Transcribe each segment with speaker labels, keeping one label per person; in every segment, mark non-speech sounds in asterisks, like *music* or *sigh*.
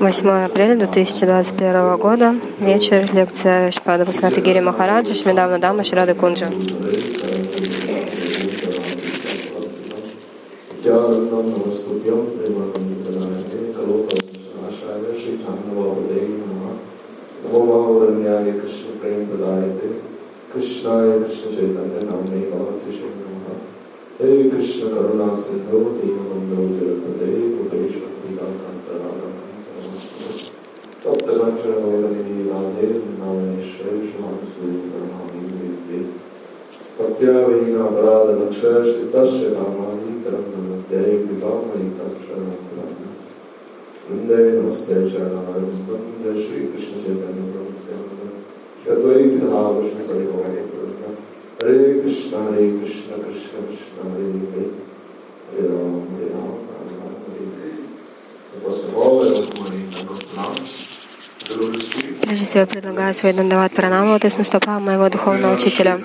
Speaker 1: 8 апреля 2021 года, вечер, лекция Шпада Пуснатагири Махараджа, Шмидавна Дама Шрада Кунджа.
Speaker 2: Krishna Krishna Chaitanya Namne Krishna हे कृष्ण करुणा सिंधु दीनबंधु जगपते कुपेश भक्तिकांतरागम तप्त राधे नामेश्वर स्वामी सूर्य ब्रह्माणी देवे प्रत्यावीन अपराध लक्ष श्रितस्य कामान्तरं नमद्यै कृपामयि तत्क्षणं वंदे नमस्ते शरणागतं वंदे श्रीकृष्णचैतन्यप्रभुत्यानन्द श्रीद्वैतधाकृष्णपरिवारे हरे कृष्ण हरे कृष्ण कृष्ण कृष्ण हरे हरे हरे राम हरे राम राम राम हरे Hare of all, I want to pronounce
Speaker 1: Прежде всего, я предлагаю свои дандават пранаму, то есть наступал моего духовного учителя.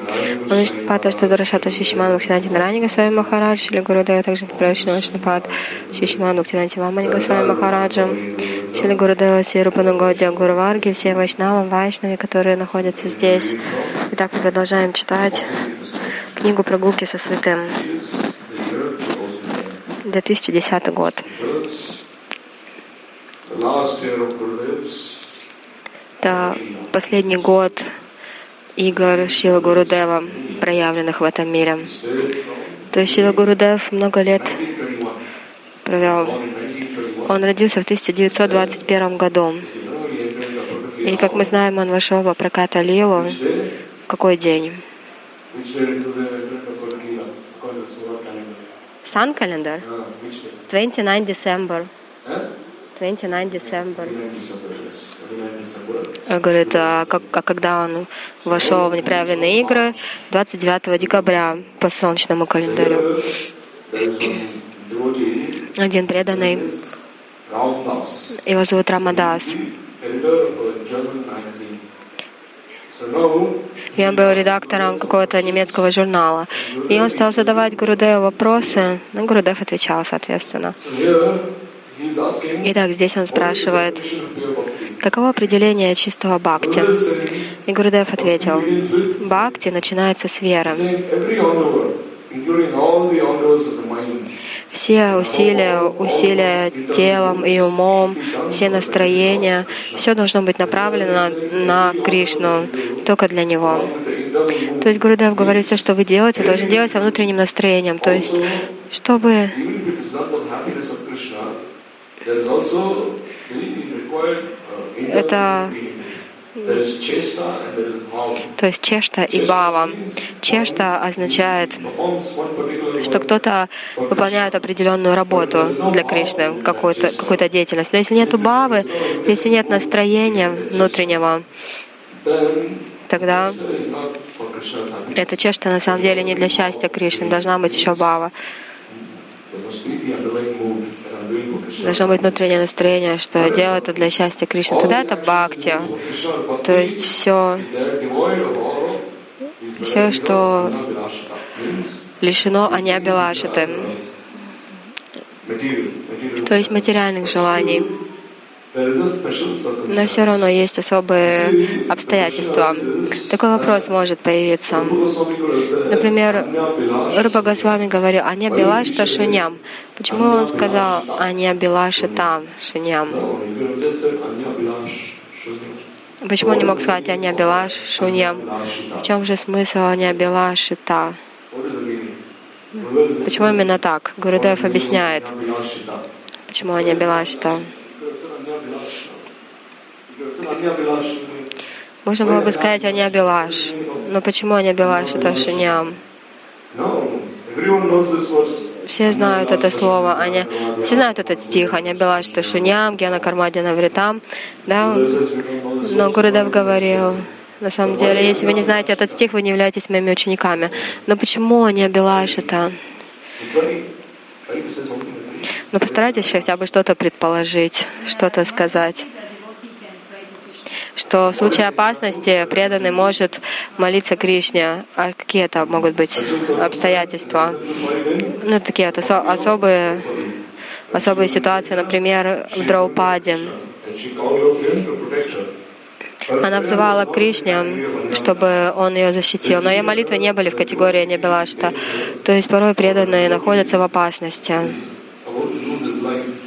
Speaker 1: Вишнапата, что Дурашата Шишиман Бхактинати Нараника с вами Махарадж, или Гурудева, также Превышенный Вишнапат Шишиман Бхактинати Маманика с вами Махараджа, Шили Гурудева, Сирупанугодя, Гурварги, все Вайшнавы, Вайшнави, которые находятся здесь. Итак, мы продолжаем читать книгу «Прогулки со святым». 2010 год. Это последний год игр Шила Гурудева, проявленных в этом мире. То есть Шила Гурудев много лет провел. Он родился в 1921 году. И, как мы знаем, он вошел в Праката Лилу в какой день? Sun calendar? 29 December. 29 December. Говорит, а, как, а когда он вошел в неправильные игры? 29 декабря по солнечному календарю. Один преданный, его зовут Рамадас. И он был редактором какого-то немецкого журнала. И он стал задавать Гурудеву вопросы, но Гурудев отвечал соответственно. Итак, здесь он спрашивает, каково определение чистого бхакти? И Гурудев ответил, бхакти начинается с веры. Все усилия, усилия телом и умом, все настроения, все должно быть направлено на Кришну, только для Него. То есть Гурудев говорит, все, что вы делаете, вы должны делать со внутренним настроением. То есть, чтобы это то есть чешта и бава. Чешта означает, что кто-то выполняет определенную работу для Кришны, какую-то какую деятельность. Но если нет бавы, если нет настроения внутреннего, тогда эта чешта на самом деле не для счастья Кришны, должна быть еще бава. Должно быть внутреннее настроение, что я делаю это для счастья Кришны. Тогда это бхакти. То есть все, все, что лишено аниабилашиты, то есть материальных желаний. Но все равно есть особые обстоятельства. Такой вопрос может появиться. Например, Рупа Госвами говорил «Аня Белашта Шуням». Почему он сказал «Аня Белашита Шуням»? Почему он не мог сказать «Аня Белаш Шуням»? В чем же смысл «Аня Белашита»? Почему именно так? Гурудев объясняет, почему Аня Белашита. Можно было бы сказать Аня Белаш. Но почему Аня Белаш? Это Шиням. Все знают это слово, Аня. Все знают этот стих, Аня Белаш, это Шуням, Гена Кармадина Вритам. Да? Но Гурудев говорил, на самом деле, если вы не знаете этот стих, вы не являетесь моими учениками. Но почему Аня Белаш это? Но постарайтесь хотя бы что-то предположить, что-то сказать. что в случае опасности преданный может молиться Кришне. А какие это могут быть обстоятельства? Ну, такие вот особые, особые ситуации, например, в Драупаде. Она взывала Кришне, чтобы он ее защитил. Но ее молитвы не были в категории Небелашта. То есть порой преданные находятся в опасности.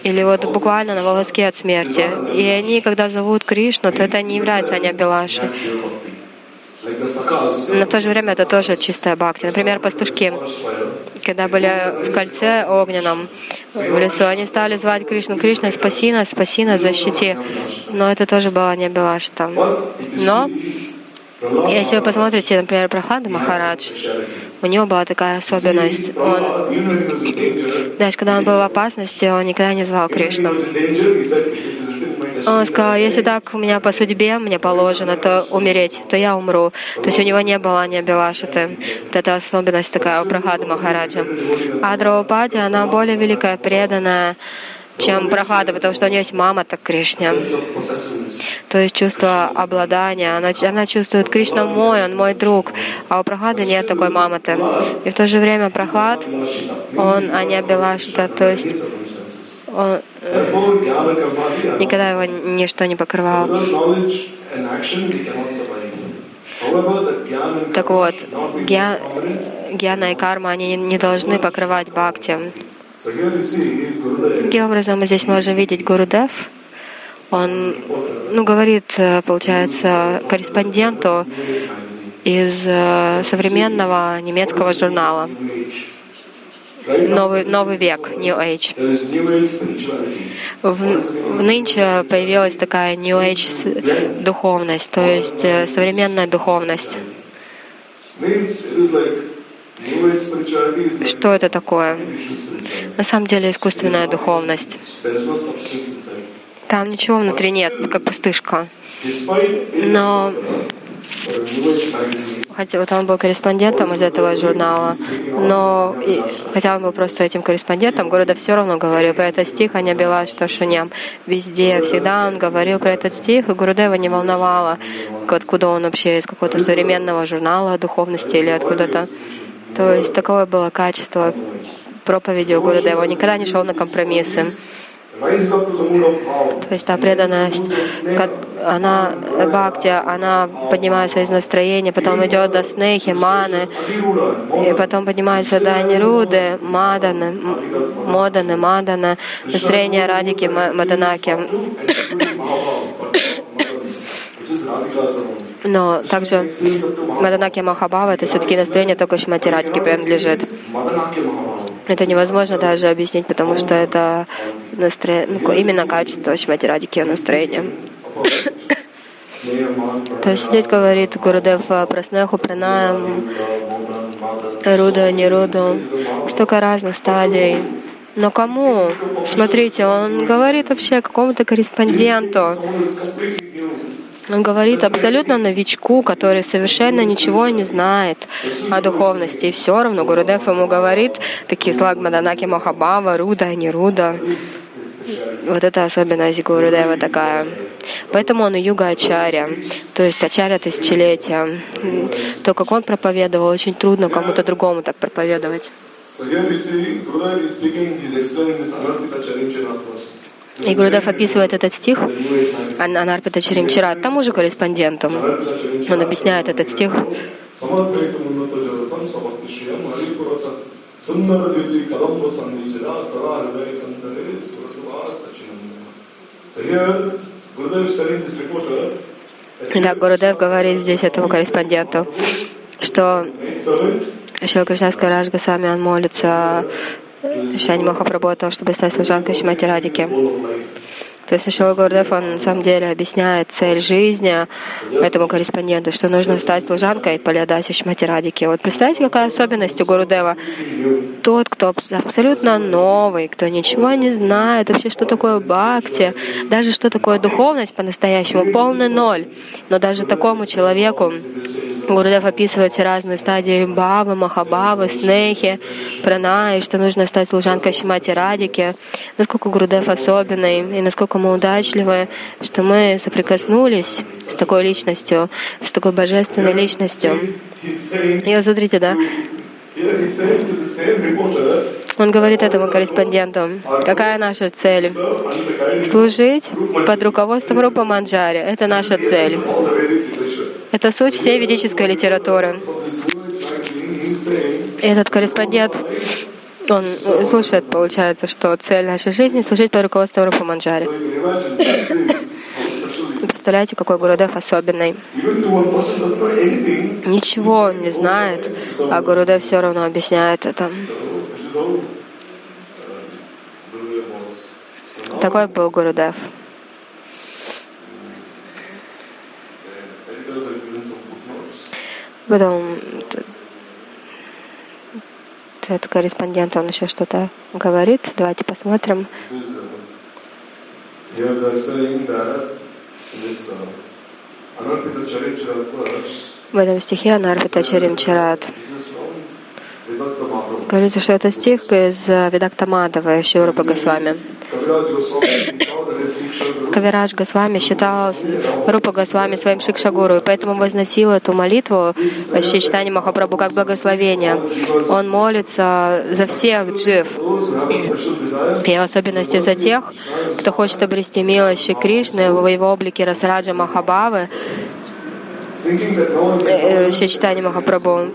Speaker 1: Или вот буквально на волоске от смерти. И они, когда зовут Кришну, то это не является Анябилашей. Но в то же время это тоже чистая бхакти. Например, пастушки, когда были в кольце огненном в лесу, они стали звать Кришну, Кришна, спаси нас, спаси нас, защити. Но это тоже была не Белашта. Но если вы посмотрите, например, Прохлада Махарадж, у него была такая особенность. Он, даже когда он был в опасности, он никогда не звал Кришну. Он сказал, если так у меня по судьбе мне положено, то умереть, то я умру. То есть у него не было ни Белашиты. Вот это особенность такая у Прохлады Махараджа. А Драупади, она более великая, преданная, чем Прохлада, потому что у нее есть мама так Кришне. То есть чувство обладания. Она, она чувствует, Кришна мой, он мой друг. А у Прохлады нет такой мамы-то. И в то же время Прохлад, он Аня Белашта, то есть он, э, никогда его ничто не покрывало. Так вот, гьяна и карма, они не должны покрывать бхакти. Таким образом, мы здесь можем видеть Гурудев. Он ну, говорит, э, получается, корреспонденту из э, современного немецкого журнала. Новый, новый век, New Age. В, в нынче появилась такая New Age духовность, то есть э, современная духовность. Что это такое? На самом деле искусственная духовность. Там ничего внутри нет, как пустышка. Но хотя вот он был корреспондентом из этого журнала, но и, хотя он был просто этим корреспондентом, города все равно говорил про этот стих, а не била, что шуням. Везде, всегда он говорил про этот стих, и Гурудева не волновало, откуда он вообще, из какого-то современного журнала духовности или откуда-то. То есть такое было качество проповеди у Гурудева. Он никогда не шел на компромиссы. То есть та преданность, она, бхакти, она поднимается из настроения, потом идет до снехи, маны, и потом поднимается до анируды, маданы, моданы, мадана, настроение радики, маданаки. Но также Маданаки Махабава это все-таки настроение только Шимати Радики принадлежит. Это невозможно даже объяснить, потому что это настроение, ну, именно качество Шимати Радики настроения. *coughs* То есть здесь говорит Гурудев про снеху, пранаям, руду, не руду, столько разных стадий. Но кому? Смотрите, он говорит вообще какому-то корреспонденту. Он говорит абсолютно новичку, который совершенно ничего не знает о духовности. И все равно Гурудев ему говорит такие слова Маданаки Махабава, Руда, а не Руда. Вот это особенность Гурудева такая. Поэтому он юга Ачаря, то есть Ачаря тысячелетия. То, как он проповедовал, очень трудно кому-то другому так проповедовать. И Гурудев описывает этот стих Анарпита Чаримчара тому же корреспонденту. Он объясняет этот стих. Да, Гурудев говорит здесь этому корреспонденту, что Шила Кришнаская Раджга сами он молится Шани Махапрабху о том, чтобы стать служанкой Шимати Радики. То есть Шила Гурдев, он на самом деле объясняет цель жизни этому корреспонденту, что нужно стать служанкой Палиадаси Шмати Радики. Вот представьте, какая особенность у Гурудева. Тот, кто абсолютно новый, кто ничего не знает, вообще, что такое бхакти, даже что такое духовность по-настоящему, полный ноль. Но даже такому человеку Гурудев описывает все разные стадии бавы, махабавы, снехи, пранаи, что нужно стать служанкой Шимати Радики, насколько Гурудев особенный и насколько насколько удачливы, что мы соприкоснулись с такой личностью, с такой божественной личностью. И вот смотрите, да, он говорит этому корреспонденту, какая наша цель? Служить под руководством Рупа Манджари. Это наша цель. Это суть всей ведической литературы. Этот корреспондент, он слушает, получается, что цель нашей жизни — служить под руководством Рупа Манджари. Представляете, какой Гурудев особенный. Ничего не знает, а Гурудев все равно объясняет это. Такой был Гурудев. Потом этот корреспондент, он еще что-то говорит. Давайте посмотрим. В этом стихе Анарпита Чаринчарат Говорится, что это стих из Видакта Мадава Шиура Госвами. Кавирадж Госвами считал Рупа Госвами своим Шикшагуру, и поэтому возносил эту молитву Шичтани Махапрабху как благословение. Он молится за всех джив, и в особенности за тех, кто хочет обрести милость Кришны в его облике Расраджа Махабавы, Шичтани Махапрабху.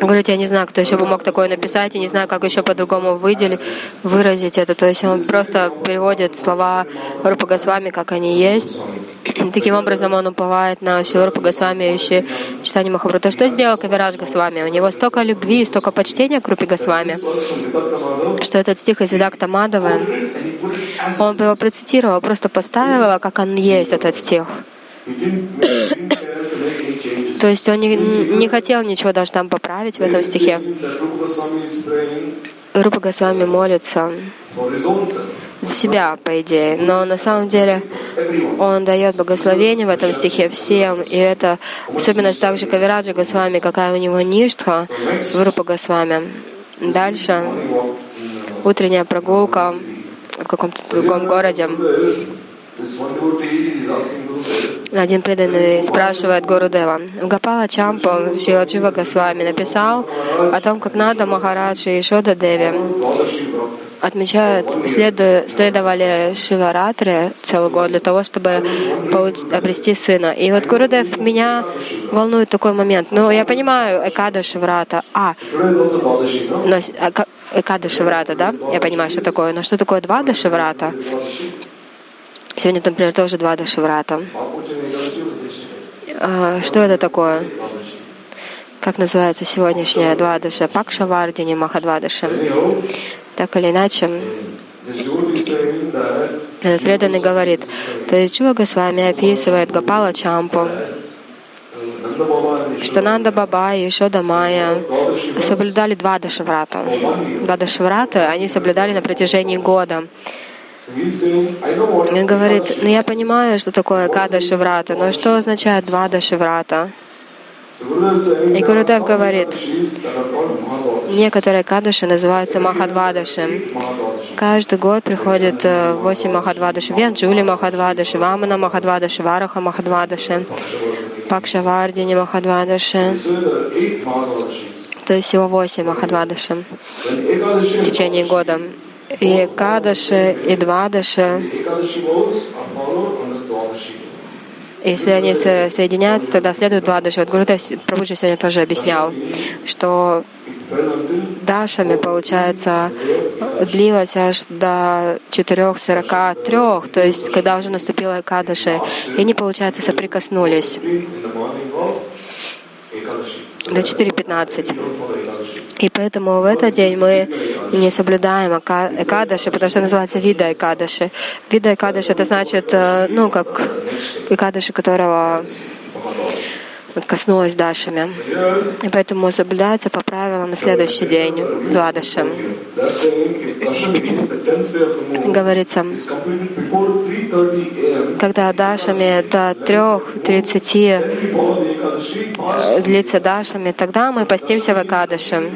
Speaker 1: Говорит, я не знаю, кто еще бы мог такое написать, и не знаю, как еще по-другому выделить, выразить это. То есть он просто переводит слова Рупа Госвами, как они есть. Таким образом он уповает на Шилурпа Госвами и читание Махапрабху. То, что сделал Кавирадж Госвами? У него столько любви, столько почтения к Рупе Госвами, что этот стих из Видакта Мадова, он его процитировал, просто поставил, как он есть, этот стих. То есть он не, не хотел ничего даже там поправить в этом стихе. Рупа Госвами молится за себя, по идее, но на самом деле он дает благословение в этом стихе всем, и это особенность также Кавираджа Госвами, какая у него ништха в Рупа Госвами. Дальше утренняя прогулка в каком-то другом городе. Один преданный спрашивает Гуру Дева. Гапала Чампа Шиладжива Госвами написал о том, как надо Махараджи и Шода Деви отмечают, следу, следовали Шиваратре целый год для того, чтобы обрести сына. И вот Гурудев меня волнует такой момент. Ну, я понимаю Экада Шиврата. А, но, Экада Шиврата, да? Я понимаю, что такое. Но что такое Двада Шиврата? Сегодня, например, тоже два дашеврата. А, что это такое? Как называется сегодняшняя двадаша? Пакшавардини Махадвадаша. Так или иначе, этот преданный говорит, то есть Джива Госвами описывает Гапала Чампу, что Нанда Баба и Шода Майя соблюдали два дашеврата. Два дашеврата они соблюдали на протяжении года. Говорит, ну я понимаю, что такое Када Шиврата, но что означает Двада Шиврата? И Гурудев говорит, некоторые кадыши называются Махадвадаши. Каждый год приходит э, восемь Махадвадаши. Венджули Махадвадаши, Вамана Махадвадаши, Вараха Махадвадаши, Пакшавардини Махадвадаши. То есть всего восемь Махадвадаши в течение года и Кадаши, и Двадаши. Если они соединяются, тогда следует Двадаши. Вот Гурудев Прабhuджи сегодня тоже объяснял, что Дашами, получается, длилось аж до 4.43, то есть когда уже наступила Кадаши, и они, получается, соприкоснулись до 4.15. И поэтому в этот день мы не соблюдаем Экадаши, потому что называется вида Экадаши. Вида Экадаши это значит, э, ну, как Экадаши, которого вот коснулась Дашами. И поэтому соблюдается по правилам на следующий день, Двадаши. Говорится, когда Дашами до 3.30 длится Дашами, тогда мы постимся в Акадаши.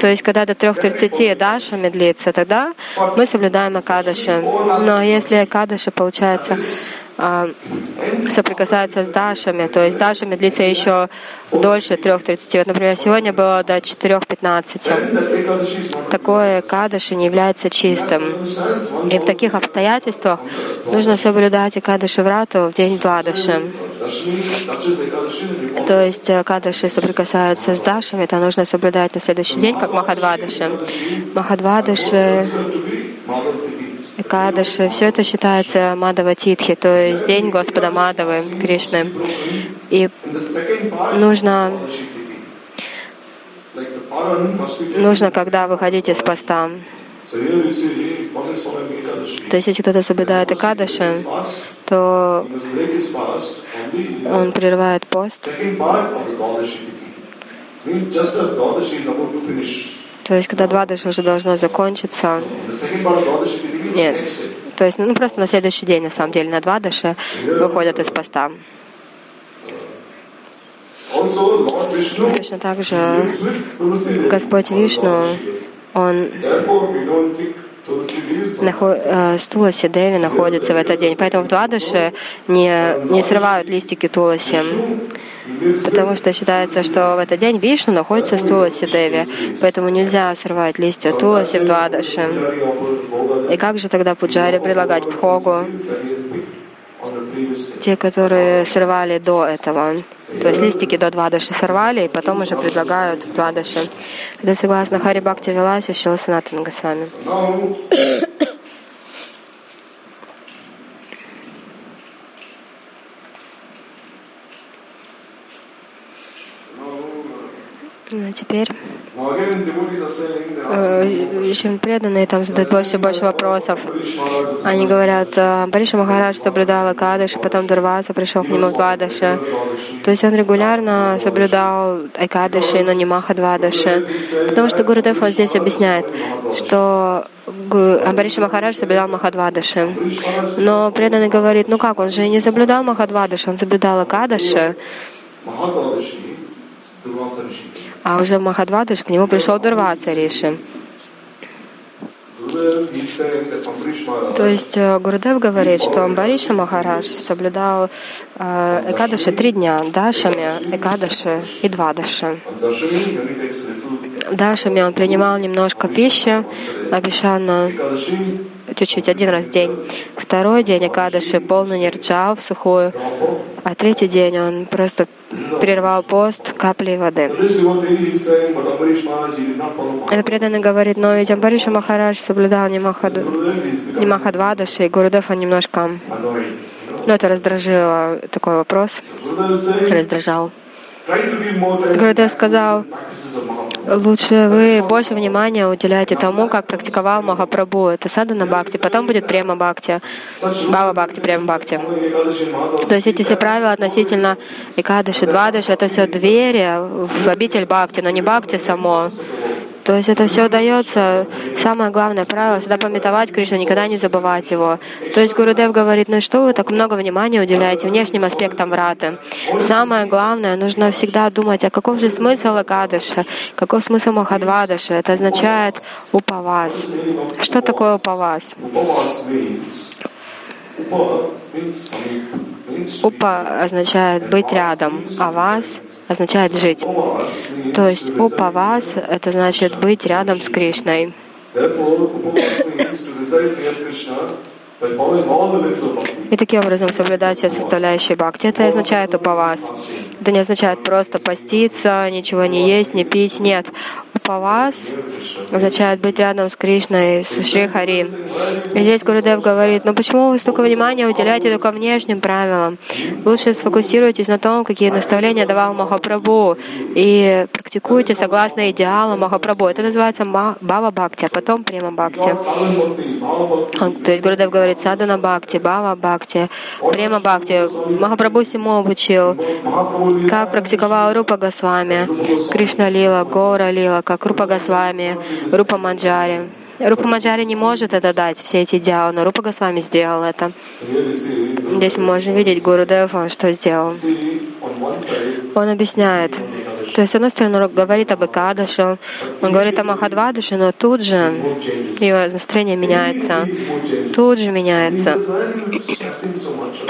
Speaker 1: То есть, когда до 3.30 Дашами длится, тогда мы соблюдаем Акадаши. Но если Акадаши, получается, соприкасается с дашами, то есть дашами длится еще дольше 3.30. Вот, например, сегодня было до 4.15. Такое кадыши не является чистым. И в таких обстоятельствах нужно соблюдать и кадыши врату в день Двадаши. То есть э, кадыши соприкасаются с дашами, это нужно соблюдать на следующий день, как Махадвадаши. Махадвадаши Экадаши, все это считается Мадава Титхи, то есть день Господа Мадавы, Кришны. И нужно, нужно, когда выходить из поста. То есть, если кто-то соблюдает Экадаши, то он прерывает пост. То есть, когда Двадаши уже должно закончиться, нет, то есть, ну, просто на следующий день, на самом деле, на Двадаши выходят из поста. Точно так же Господь Вишну, Он Туласи Деви находится в этот день. Поэтому в Двадаше не, не срывают листики Туласи, потому что считается, что в этот день Вишну находится с Туласи Деви, поэтому нельзя срывать листья Туласи в Двадаше. И как же тогда Пуджари предлагать Пхогу? Те, которые срывали до этого. То есть листики до Двадаши сорвали, и потом уже предлагают Двадаши. Это согласно Хари Бхакти Виласе Шила Санатана Госвами. А теперь э, преданные там задают больше и больше вопросов. Они говорят, э, Бариша Махарадж соблюдал Акадыши, потом Дурваса пришел к нему в Двадаши. То есть он регулярно соблюдал Акадыши, но не Махадвадаши. Потому что Гурудев вот здесь объясняет, что Амбариша Махарадж соблюдал Махадвадаши. Но преданный говорит, ну как, он же не соблюдал Махадвадаши, он соблюдал Акадаши. А уже в Махадвадыш к нему пришел Дурваса Риши. То есть э, Гурудев говорит, что Амбариша Махарадж соблюдал э, Экадаши три дня, Дашами, Экадаши и Двадаши. Дашами он принимал немножко пищи, Абишана чуть-чуть, один раз в день. Второй день Акадаши полный нерджал в сухую, а третий день он просто прервал пост каплей воды. Это преданный говорит, но ведь Амбариша Махарадж соблюдал не, Махаду, не Махадвадаши, и Гурудев он немножко... Ну, это раздражило такой вопрос, раздражал. Гурудев сказал, лучше вы больше внимания уделяете тому, как практиковал Махапрабху. Это садана бхакти, потом будет према бхакти, бава бхакти, према бхакти. То есть эти все правила относительно Икадыши, Двадыши, это все двери в обитель бхакти, но не бхакти само. То есть это все дается. Самое главное правило всегда пометовать Кришну, никогда не забывать его. То есть Гурудев говорит, ну что вы так много внимания уделяете внешним аспектам враты. Самое главное, нужно всегда думать, а каков же смысл Акадыша, каков смысл Махадвадыша. Это означает упавас. Что такое упавас? Упа означает быть рядом, а вас означает жить. То есть упа вас это значит быть рядом с Кришной. И таким образом соблюдать все составляющие бхакти. Это означает упавас. Это не означает просто поститься, ничего не есть, не пить. Нет. Упавас означает быть рядом с Кришной, с Шри Хари. И здесь Гурудев говорит, ну почему вы столько внимания уделяете только внешним правилам? Лучше сфокусируйтесь на том, какие наставления давал Махапрабху, и практикуйте согласно идеалам Махапрабху. Это называется Бава Бхакти, а потом Према Бхакти. То есть Гурудев говорит Садана Бхакти, Бава Бхакти, Према Бхакти. Махапрабху всему обучил, как практиковал Рупа Госвами, Кришна Лила, Гора Лила, как Рупа Госвами, Рупа Манджари. Рупа Маджари не может это дать, все эти но Рупа Госвами сделал это. Здесь мы можем видеть Гуру Дев, он что сделал. Он объясняет. То есть, с одной стороны, он говорит об Икадаше, он говорит о Махадвадаше, но тут же его настроение меняется. Тут же меняется.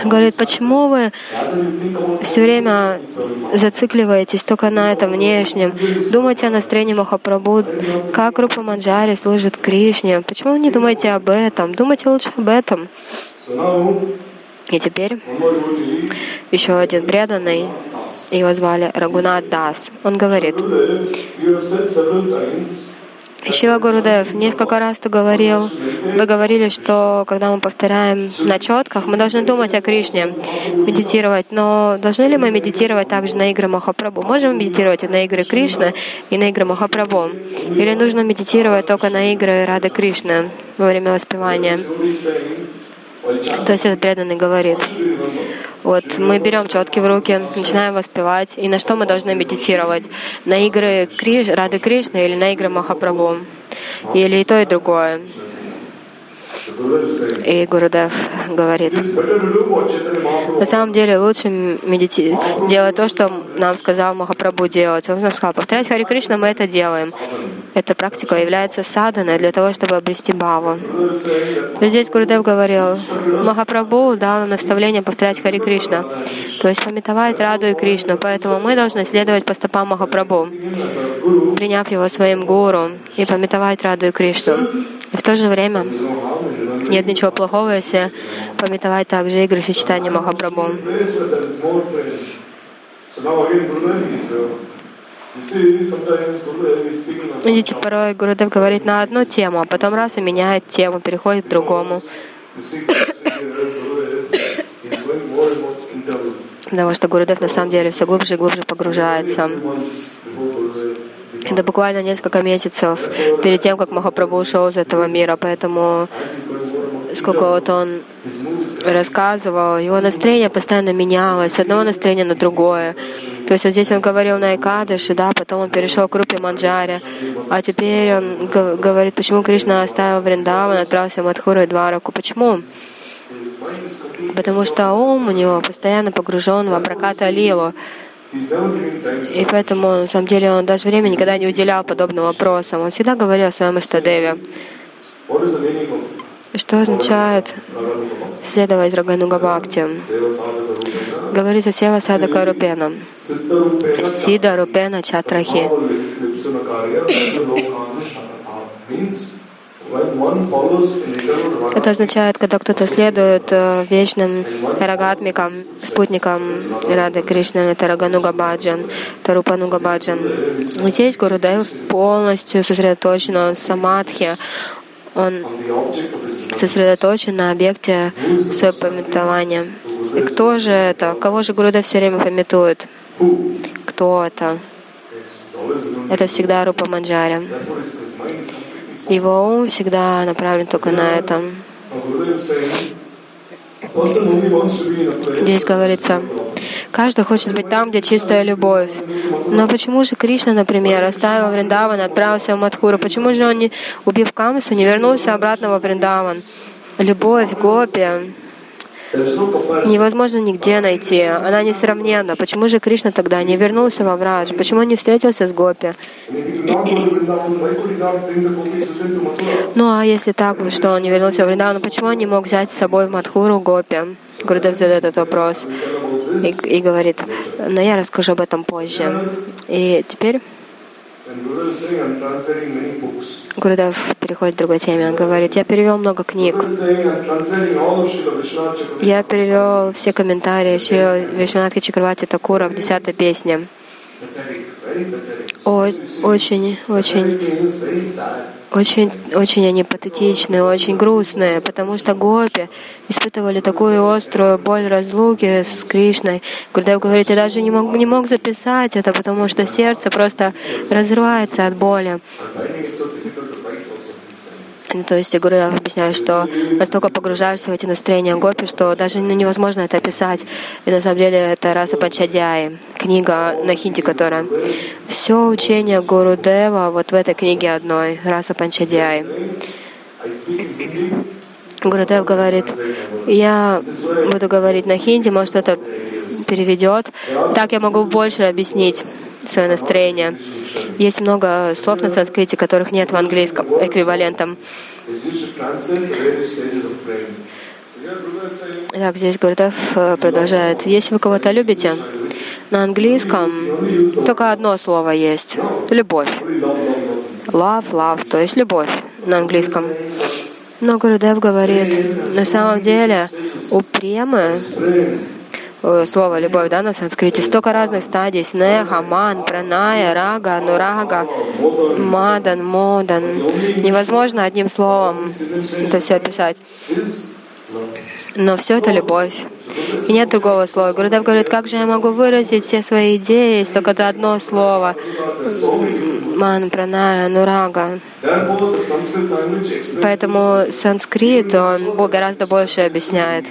Speaker 1: Он говорит, почему вы все время зацикливаетесь только на этом внешнем? Думайте о настроении Махапрабху, как Рупа Манджари служит Кришне. Почему вы не думаете об этом? Думайте лучше об этом. И теперь еще один преданный, его звали Рагунат Дас. Он говорит, Шила Гурудев, несколько раз ты говорил, вы говорили, что когда мы повторяем на четках, мы должны думать о Кришне, медитировать. Но должны ли мы медитировать также на игры Махапрабху? Можем медитировать и на игры Кришны, и на игры Махапрабху? Или нужно медитировать только на игры Рады Кришны во время воспевания? То есть этот преданный говорит, вот мы берем четки в руки, начинаем воспевать, и на что мы должны медитировать? На игры Криш, Рады Кришны или на игры Махапрабху? Или и то, и другое? И Гурудев говорит, на самом деле лучше медити... делать то, что нам сказал Махапрабху делать. Он нам сказал, повторять Хари Кришна, мы это делаем. Эта практика является саданой для того, чтобы обрести баву. Здесь Гурудев говорил, Махапрабху дал наставление повторять Хари Кришна, то есть пометовать Раду и Кришну. Поэтому мы должны следовать по стопам Махапрабху, приняв его своим гуру и пометовать Раду и Кришну. И в то же время нет ничего плохого, если пометовать также игры сочетания Махапрабху. Видите, порой Гурудев говорит на одну тему, а потом раз и меняет тему, переходит к другому. Потому что Гурудев на самом деле все глубже и глубже погружается. Это буквально несколько месяцев перед тем, как Махапрабху ушел из этого мира, поэтому сколько вот он рассказывал, его настроение постоянно менялось с одного настроения на другое. То есть вот здесь он говорил на Экадыше, да, потом он перешел к Рупе Манджаре, а теперь он говорит, почему Кришна оставил Вриндаван, отправился в Мадхуру и Двараку. Почему? Потому что ум у него постоянно погружен в Абраката Лилу. И поэтому, на самом деле, он даже времени никогда не уделял подобным вопросам. Он всегда говорил о своем Иштадеве. Что означает следовать Рагануга Бхакти? Говорится Сева Садака Рупена. Сида Рупена Чатрахи. Это означает, когда кто-то следует э, вечным рагатмикам, спутникам Рады Кришны, это Рагануга Баджан, Тарупануга Баджан. Здесь Гурудев полностью сосредоточен на самадхи, он сосредоточен на объекте своего пометования. И кто же это? Кого же Гурудев все время пометует? Кто это? Это всегда Рупа Манджари. Его ум всегда направлен только на это. Здесь говорится, каждый хочет быть там, где чистая любовь. Но почему же Кришна, например, оставил Вриндаван, отправился в Мадхуру? Почему же он, не, убив Камасу, не вернулся обратно во Вриндаван? Любовь, гопи, невозможно нигде найти. Она несравненна. Почему же Кришна тогда не вернулся во Врадж? Почему он не встретился с Гопи? Ну а если так, что он не вернулся в Вриндаван, почему он не мог взять с собой в Мадхуру Гопи? Гурудев задает этот вопрос и, и говорит, но я расскажу об этом позже. И теперь Гурудев переходит к другой теме. Он говорит, я перевел много книг. Я перевел все комментарии еще Вишванатхи Чакравати Такура к десятой песне. Очень, очень, очень, очень они патетичные, очень грустные, потому что гопи испытывали такую острую боль разлуки с Кришной. Гурдев говорит, я даже не мог, не мог записать это, потому что сердце просто разрывается от боли. Ну, то есть я говорю, я объясняю, что настолько погружаешься в эти настроения гопи, что даже ну, невозможно это описать. И на самом деле это Раса Пачадяи, книга на хинди, которая... Все учение Гуру Дева вот в этой книге одной, Раса Панчадяи. Гурудев говорит, я буду говорить на хинди, может кто-то переведет. Так я могу больше объяснить свое настроение. Есть много слов на санскрите, которых нет в английском эквивалентом. Так, здесь Гурдев э, продолжает. Если вы кого-то любите, на английском только одно слово есть — любовь. Love, love, то есть любовь на английском. Но Гурудев говорит, на самом деле у премы Э, слово любовь, да, на санскрите, столько разных стадий, снеха, ман, праная, рага, анурага, мадан, модан. Невозможно одним словом это все описать. Но все это любовь. И нет другого слова. Гурудев говорит, как же я могу выразить все свои идеи, если только это одно слово. Ман, праная, нурага. Поэтому санскрит, он гораздо больше объясняет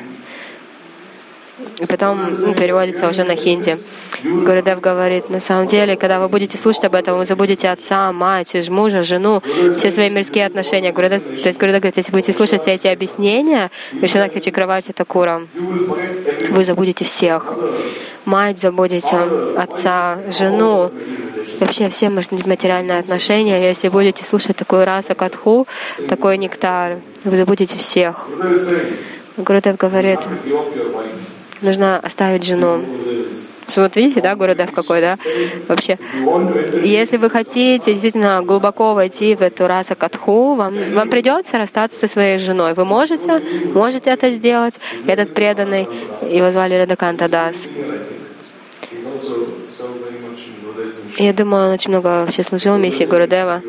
Speaker 1: и потом переводится уже на хинди. Гурудев говорит, на самом деле, когда вы будете слушать об этом, вы забудете отца, мать, мужа, жену, все свои мирские отношения. Гурудев, то есть Гурудев говорит, если будете слушать все эти объяснения, Вишнакхи Чакравати Такура, вы забудете всех. Мать забудете, отца, жену, вообще все материальные отношения. Если будете слушать такую расу катху, такой нектар, вы забудете всех. Гурудев говорит, нужно оставить жену. Вот видите, да, городов какой, да? Вообще, если вы хотите действительно глубоко войти в эту расу катху, вам, вам придется расстаться со своей женой. Вы можете, можете это сделать. Этот преданный, его звали Радаканта Дас. Я думаю, он очень много вообще служил в миссии Гурудева.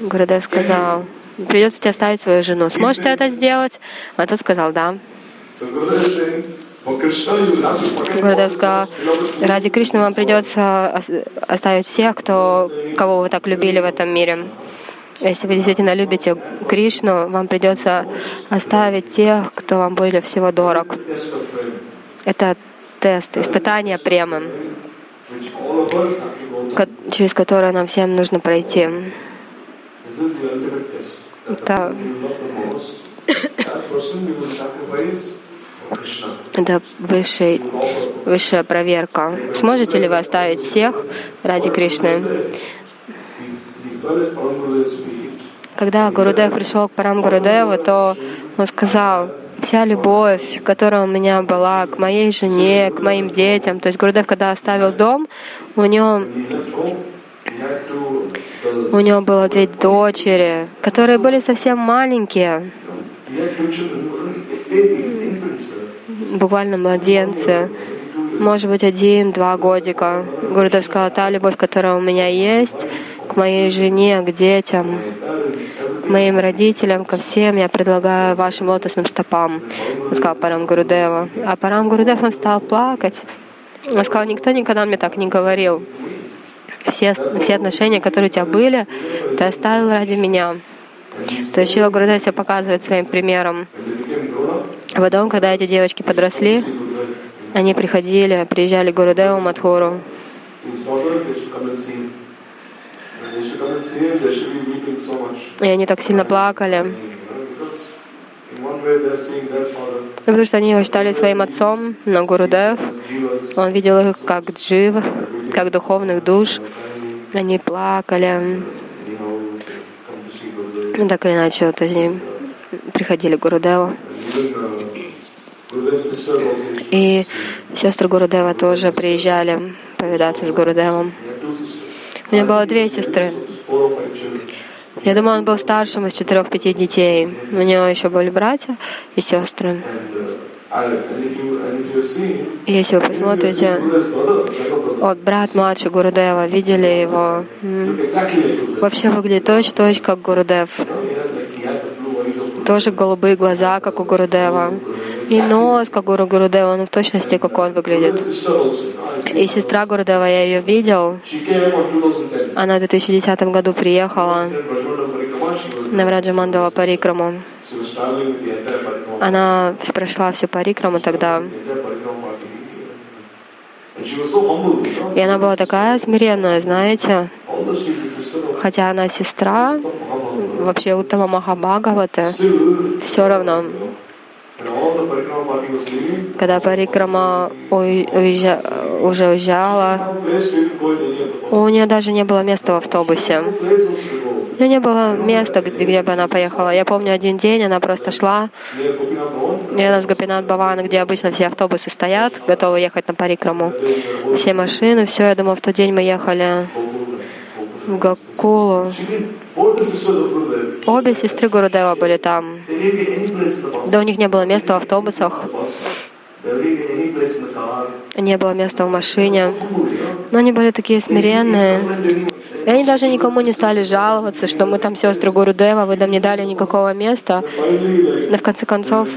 Speaker 1: Гурудев сказал, придется тебе оставить свою жену. Сможешь ты это сделать? А тот сказал, да. Гурдев сказал, ради Кришны вам придется оставить всех, кто, кого вы так любили в этом мире. Если вы действительно любите Кришну, вам придется оставить тех, кто вам более всего дорог. Это тест, испытание премы, через которое нам всем нужно пройти. Это *coughs* *coughs* это высший, высшая проверка. Сможете ли вы оставить всех ради Кришны? Когда Гурудев пришел к Парам Гурудеву, то он сказал, вся любовь, которая у меня была к моей жене, к моим детям, то есть Гурудев, когда оставил дом, у него у него было две дочери, которые были совсем маленькие буквально младенцы, может быть, один-два годика. Гурдев сказал, та любовь, которая у меня есть, к моей жене, к детям, к моим родителям, ко всем, я предлагаю вашим лотосным стопам, сказал Парам Гурудева. А Парам Гурудев, он стал плакать. Он сказал, никто никогда мне так не говорил. Все, все отношения, которые у тебя были, ты оставил ради меня. То есть Шила все показывает своим примером. Потом, когда эти девочки подросли, они приходили, приезжали к Гурудеву Мадхуру. И они так сильно плакали. Потому что они его считали своим отцом, но Гурудев, он видел их как джив, как духовных душ. Они плакали. Ну, так или иначе, вот они приходили к Гурудеву. И сестры Гурудева тоже приезжали повидаться с Гурудевом. У меня было две сестры. Я думаю, он был старшим из четырех-пяти детей. У него еще были братья и сестры. Если вы посмотрите, вот брат младший Гурудева, видели его, вообще выглядит точь-точь, как Гурудев. Тоже голубые глаза, как у Гурудева. И нос, как у Гурудева, ну в точности, как он выглядит. И сестра Гурудева, я ее видел. Она в 2010 году приехала на Враджамандала Парикраму. Она прошла всю парикраму тогда. И она была такая смиренная, знаете, хотя она сестра, вообще Уттама Махабхагавата, все равно когда Парикрама уезжа, уже уезжала, у нее даже не было места в автобусе. У нее не было места, где, бы она поехала. Я помню, один день она просто шла, рядом с Гапинат Бавана, где обычно все автобусы стоят, готовы ехать на Парикраму. Все машины, все. Я думаю, в тот день мы ехали в Гакулу. Обе сестры Гурудева были там. Да у них не было места в автобусах. Не было места в машине. Но они были такие смиренные. И они даже никому не стали жаловаться, что мы там сестры Гурудева, вы нам не дали никакого места. Но в конце концов,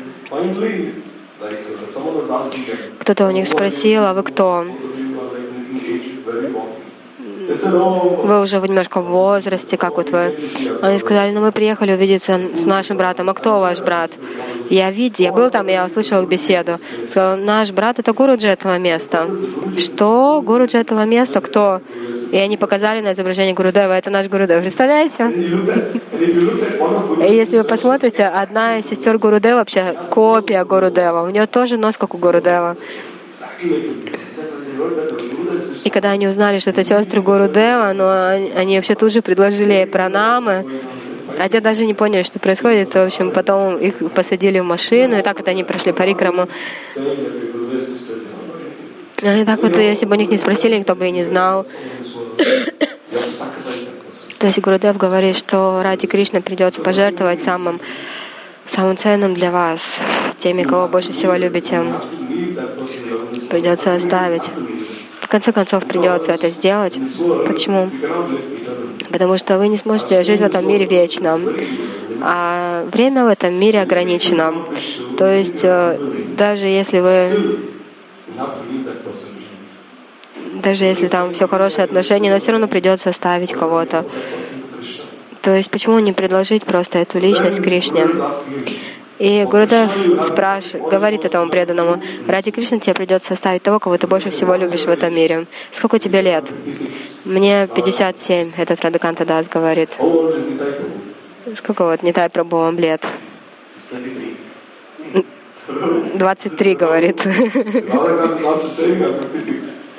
Speaker 1: кто-то у них спросил, а вы кто? Вы уже немножко в возрасте, как вот вы. Они сказали, ну мы приехали увидеться с нашим братом. А кто ваш брат? Я видел, я был там, я услышал их беседу. Сказал, наш брат это гуруджи этого места. Что? Гуруджи этого места? Кто? И они показали на изображение Гурудева, это наш Гурудев. Представляете? И если вы посмотрите, одна из сестер Гурудева вообще копия Гурудева. У нее тоже нос, как у Гурудева. И когда они узнали, что это сестры Гурудева, но они вообще тут же предложили пранамы, а те даже не поняли, что происходит. В общем, потом их посадили в машину, и так вот они прошли парикраму. И так вот, если бы у них не спросили, никто бы и не знал. То есть Гурудев говорит, что ради Кришны придется пожертвовать самым, самым ценным для вас, теми, кого больше всего любите. Придется оставить. В конце концов придется это сделать. Почему? Потому что вы не сможете жить в этом мире вечно. А время в этом мире ограничено. То есть э, даже если вы даже если там все хорошие отношения, но все равно придется оставить кого-то. То есть почему не предложить просто эту личность Кришне? И Гурудев спрашивает, говорит этому преданному, ради Кришны тебе придется оставить того, кого ты больше всего любишь в этом мире. Сколько тебе лет? Мне 57, этот Радаканта Дас говорит. Сколько вот Нитай Прабhu вам лет? 23, говорит.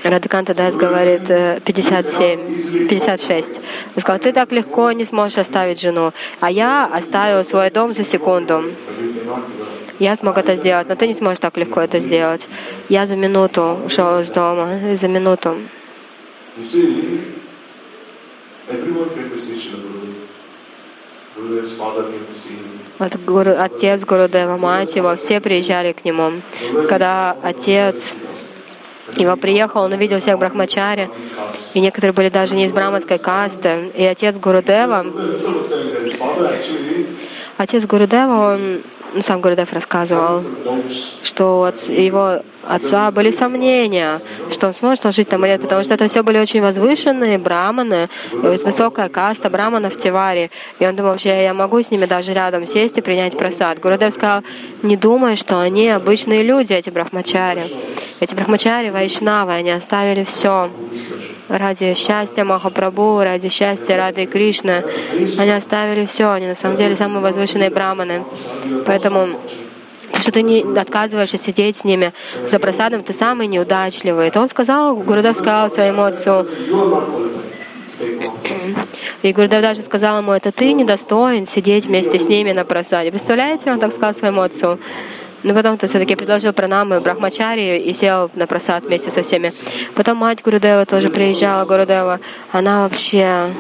Speaker 1: Радаканта Дас говорит 57, 56. Он сказал, ты так легко не сможешь оставить жену, а я оставил свой дом за секунду. Я смог это сделать, но ты не сможешь так легко это сделать. Я за минуту ушел из дома, за минуту. Вот гуру, отец Гурудева, мать его, все приезжали к нему. Когда отец его приехал, он увидел всех брахмачари, и некоторые были даже не из браманской касты. И отец Гурудева, отец Гурудева, он сам Гурудев рассказывал, что от его отца были сомнения, что он сможет жить там или нет, потому что это все были очень возвышенные браманы, высокая каста браманов в Тиваре. И он думал, вообще я могу с ними даже рядом сесть и принять просад. Гурудев сказал, не думай, что они обычные люди, эти брахмачари. Эти брахмачари, вайшнавы, они оставили все ради счастья Махапрабху, ради счастья Рады Кришны. Они оставили все, они на самом деле самые возвышенные браманы. Поэтому что ты не отказываешься сидеть с ними за просадом, ты самый неудачливый. Это он сказал, Гурудев сказал своему отцу. И Гурдев даже сказал ему, это ты недостоин сидеть вместе с ними на просаде. Представляете, он так сказал своему отцу. Но потом ты все-таки предложил пранамы Брахмачари и сел на просад вместе со всеми. Потом мать Гурудева тоже приезжала, Гурудева. Она вообще...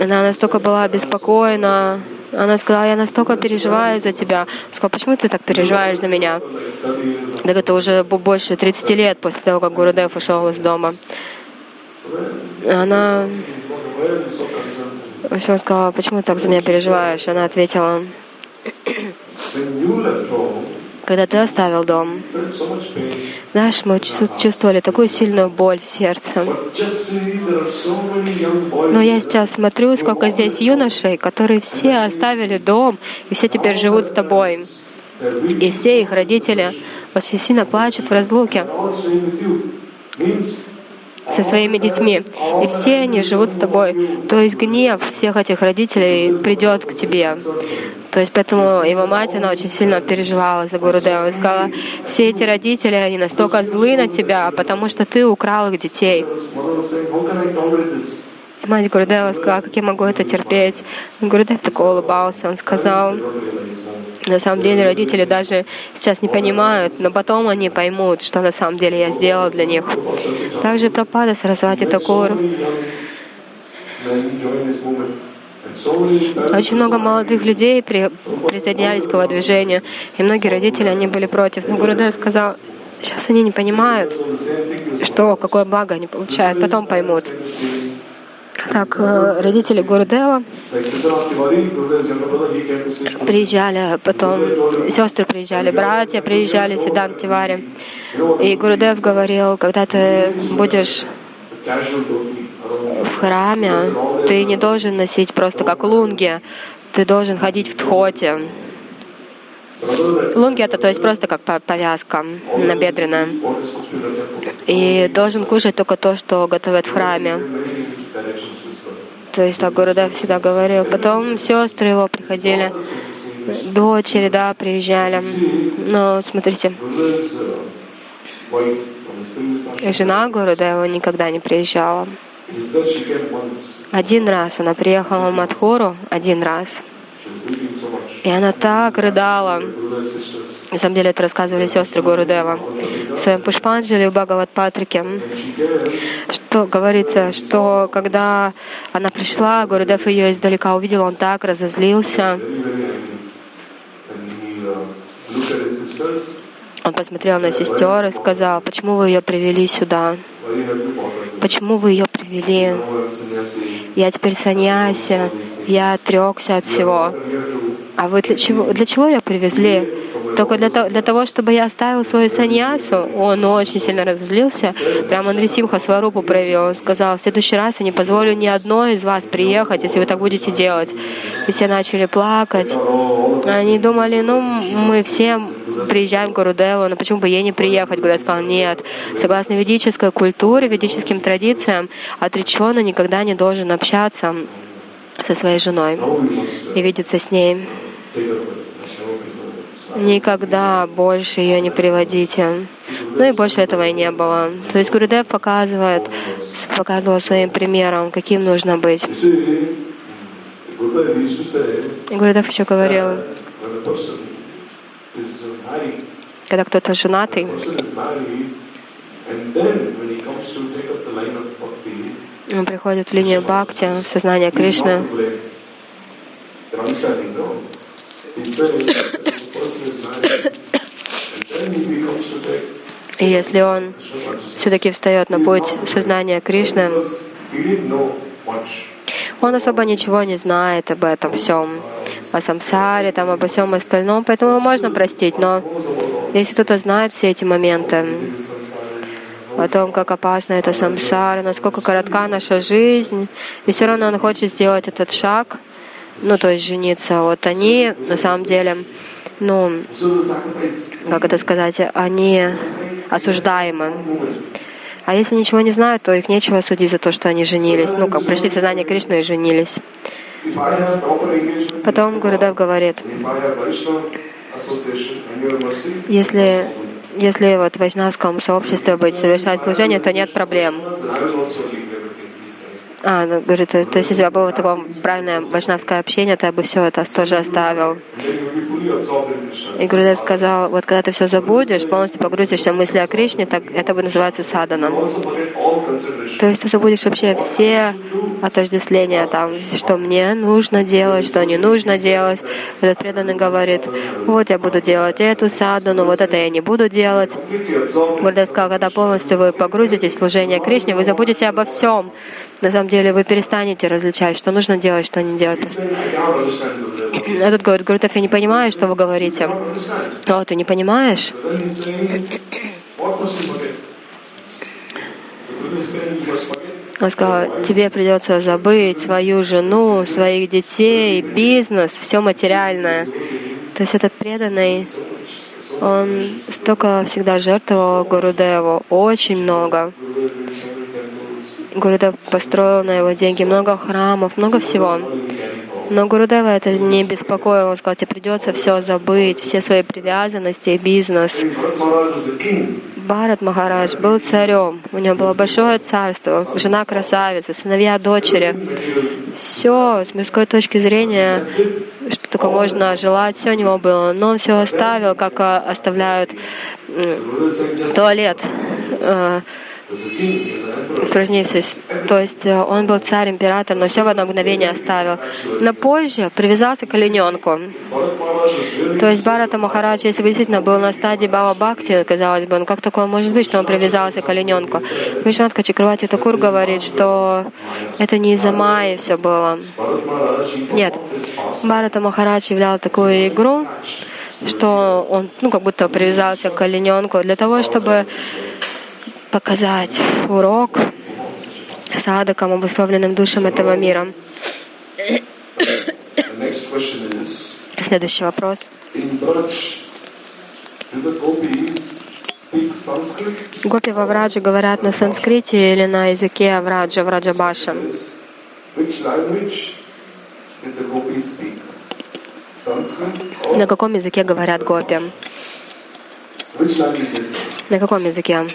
Speaker 1: Она настолько была обеспокоена, Она сказала, я настолько переживаю за тебя. Он сказал, почему ты так переживаешь за меня? Так это уже больше 30 лет после того, как Гурудев ушел из дома. Она в общем, сказала, почему ты так за меня переживаешь? Она ответила, когда ты оставил дом, знаешь, мы чувствовали такую сильную боль в сердце. Но я сейчас смотрю, сколько здесь юношей, которые все оставили дом, и все теперь живут с тобой. И все их родители очень сильно плачут в разлуке со своими детьми. И все они живут с тобой. То есть гнев всех этих родителей придет к тебе. То есть поэтому его мать, она очень сильно переживала за Гурудева. Она сказала, все эти родители, они настолько злы на тебя, потому что ты украл их детей. Мать Гурудева сказала, как я могу это терпеть. Гурудев такой улыбался. Он сказал, на самом деле родители даже сейчас не понимают, но потом они поймут, что на самом деле я сделал для них. Также Пропада Сарасвати Такур. Очень много молодых людей при, присоединялись к его движению, и многие родители, они были против. Но Гурудев сказал, сейчас они не понимают, что, какое благо они получают, потом поймут как э, родители Гурдева приезжали, потом сестры приезжали, братья приезжали, Сидан Тивари. И Гурудев говорил, когда ты будешь в храме, ты не должен носить просто как лунги, ты должен ходить в тхоте. Лунги это то есть просто как повязка набедренная. И должен кушать только то, что готовят в храме. То есть так Гурудев всегда говорил. Потом сестры его приходили, дочери, да, приезжали. Но смотрите, жена Гурудева никогда не приезжала. Один раз она приехала в Мадхуру, один раз. И она так рыдала. На самом деле это рассказывали сестры Гурудева в своем Пушпанджали в Бхагават Патрике, что говорится, что когда она пришла, Гурудев ее издалека увидел, он так разозлился. Он посмотрел на сестер и сказал, почему вы ее привели сюда? Почему вы ее привели? Я теперь саньяси, я отрекся от всего. А вы для чего, для чего ее привезли? Только для, того, для того, чтобы я оставил свою саньясу? Он очень сильно разозлился. Прямо Андрисимха Сварупу проявил. Он сказал, в следующий раз я не позволю ни одной из вас приехать, если вы так будете делать. И все начали плакать. Они думали, ну, мы все приезжаем к Гурудеву, но почему бы ей не приехать? Гурудев сказал, нет. Согласно ведической культуре, ведическим традициям, отреченный никогда не должен общаться со своей женой и видеться с ней. Никогда больше ее не приводите. Ну и больше этого и не было. То есть Гурудев показывает, показывал своим примером, каким нужно быть. Гурудев еще говорил, когда кто-то женатый, он приходит в линию бхакти, в сознание Кришны. И если он все-таки встает на путь сознания Кришны, он особо ничего не знает об этом всем, о самсаре, там, обо всем остальном, поэтому можно простить. Но если кто-то знает все эти моменты, о том, как опасна эта самсара, насколько коротка наша жизнь, и все равно он хочет сделать этот шаг, ну, то есть жениться. Вот они, на самом деле, ну, как это сказать, они осуждаемы. А если ничего не знают, то их нечего судить за то, что они женились. Ну, как пришли сознание Кришны и женились. Потом Гурудев говорит, если если вот в вайшнавском сообществе быть, совершать служение, то нет проблем. А, ну, говорит, то, есть если бы было такое правильное вайшнавское общение, то я бы все это тоже оставил. И Гурудев сказал, вот когда ты все забудешь, полностью погрузишься в мысли о Кришне, так это бы называется саданом. То есть ты забудешь вообще все отождествления, там, что мне нужно делать, что не нужно делать. Этот преданный говорит, вот я буду делать эту садану, вот это я не буду делать. Гурдев сказал, когда полностью вы погрузитесь в служение Кришне, вы забудете обо всем. На самом деле вы перестанете различать, что нужно делать, что не делать. Этот говорит, Гурдев, я не понимаю, что вы говорите. О, ты не понимаешь? Он сказал, тебе придется забыть свою жену, своих детей, бизнес, все материальное. То есть этот преданный, он столько всегда жертвовал Гурудеву, очень много. Гурудев построил на его деньги много храмов, много всего. Но Гурудева это не беспокоило. Он сказал, тебе придется все забыть, все свои привязанности и бизнес. Барат Махарадж был царем. У него было большое царство, жена красавица, сыновья, дочери. Все с мирской точки зрения, что только можно желать, все у него было. Но он все оставил, как а, оставляют туалет испражнившись. То есть э, он был царь, император, но все в одно мгновение оставил. Но позже привязался к олененку. То есть Барата Махарадж, если бы действительно был на стадии Бава Бхакти, казалось бы, ну как такое может быть, что он привязался к олененку? Вишнатка Чакравати Такур говорит, что это не из-за Майи все было. Нет. Барата Махарадж являл такую игру, что он ну, как будто привязался к олененку для того, чтобы показать урок садакам, обусловленным душам этого мира. Следующий вопрос. Гопи во Враджи говорят на санскрите или на языке Авраджа, Враджабаша? На каком языке говорят гопи? На каком языке?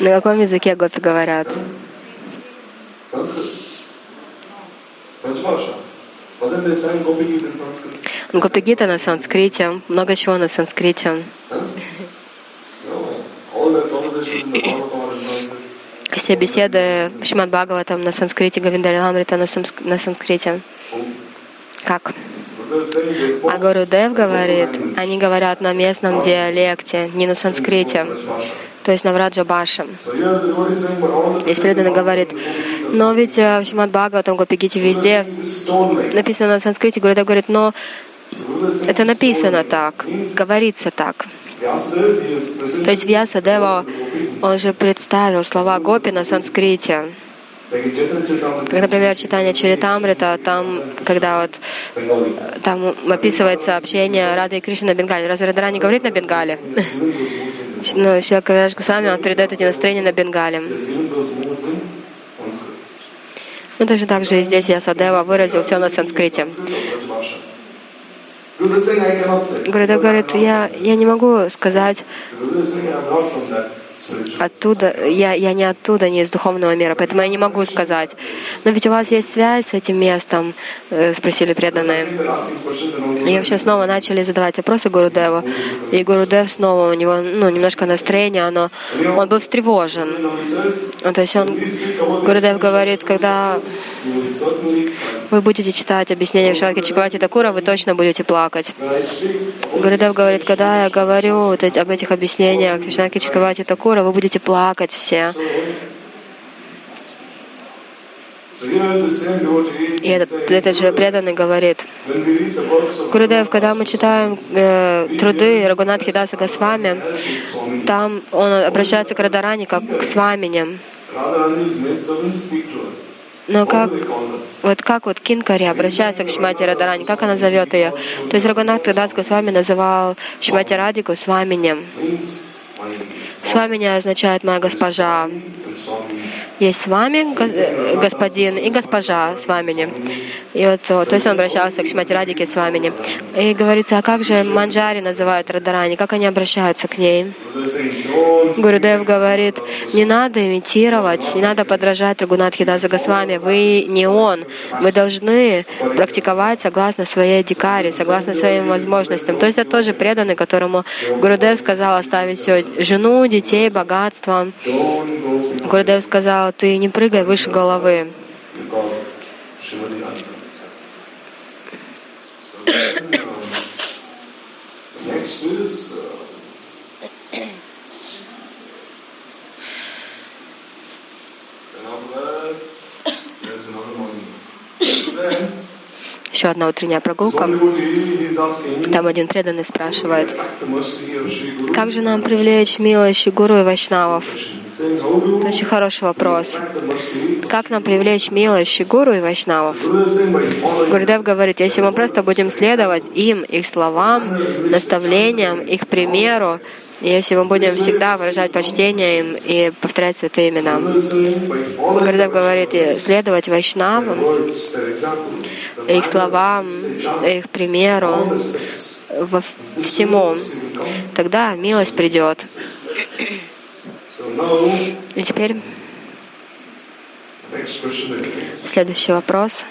Speaker 1: На каком языке гопи говорят? Гопигита на санскрите, много чего на санскрите. Все беседы Шимат Бхагаватам на санскрите, Гавиндариламрита на, на санскрите. Как? А Гурудев говорит, они говорят на местном диалекте, не на санскрите, то есть на Враджа Баша. Здесь преданный говорит, но ведь э, в Шимат Бхагаватам, Гопигите везде написано на санскрите. Гурудев говорит, но это написано так, говорится так. То есть Вьяса Дева, он же представил слова Гопи на санскрите. Как, например, читание Чаритамрита, там, когда вот там описывается общение Рады и Кришны на Бенгале. Разве Радара не говорит на Бенгале? Но Шилакавираш сами он передает эти настроения на Бенгале. Ну, точно так же и здесь Ясадева выразил все на санскрите. Говорит, говорит, я, я не могу сказать оттуда, я, я не оттуда, не из духовного мира, поэтому я не могу сказать. Но ведь у вас есть связь с этим местом, э, спросили преданные. И вообще снова начали задавать вопросы Гурудеву. И Гурудев снова, у него ну, немножко настроение, оно, он был встревожен. То есть он, Гурудев говорит, когда вы будете читать объяснение в Шалки Чиквати Такура, вы точно будете плакать. Гурудев говорит, когда я говорю вот об этих объяснениях в Шалки Чиквати Такура, скоро вы будете плакать все. И этот, этот же преданный говорит, Гурудев, когда мы читаем э, труды Рагунатхи Даса Госвами, там он обращается к Радарани как к Свамине. Но как, вот как вот Кинкари обращается к Шимати Радарани, как она зовет ее? То есть Рагунат Дас Госвами называл Шимати Радику Сваминем. С вами не означает моя госпожа. Есть с вами господин и госпожа с вами. И вот, то есть он обращался к Шмати Радике с вами. И говорится, а как же Манджари называют Радарани, как они обращаются к ней? Гурудев говорит, не надо имитировать, не надо подражать Рагунатхи Даса Госвами, вы не он. Вы должны практиковать согласно своей дикаре, согласно своим возможностям. То есть это тоже преданный, которому Гурудев сказал оставить все, жену, детей, богатство. Гурудев сказал, ты не прыгай выше головы. Next is uh, Еще одна утренняя прогулка. Там один преданный спрашивает, как же нам привлечь милость Гуру и Вайшнавов? Это очень хороший вопрос. Как нам привлечь милость Гуру и Вайшнавов? Гурдев говорит, если мы просто будем следовать им, их словам, наставлениям, их примеру, если мы будем всегда выражать почтение им и повторять святые имена. Гурдев говорит, следовать Вайшнавам, их словам, их примеру, во всему, тогда милость придет. И теперь следующий вопрос.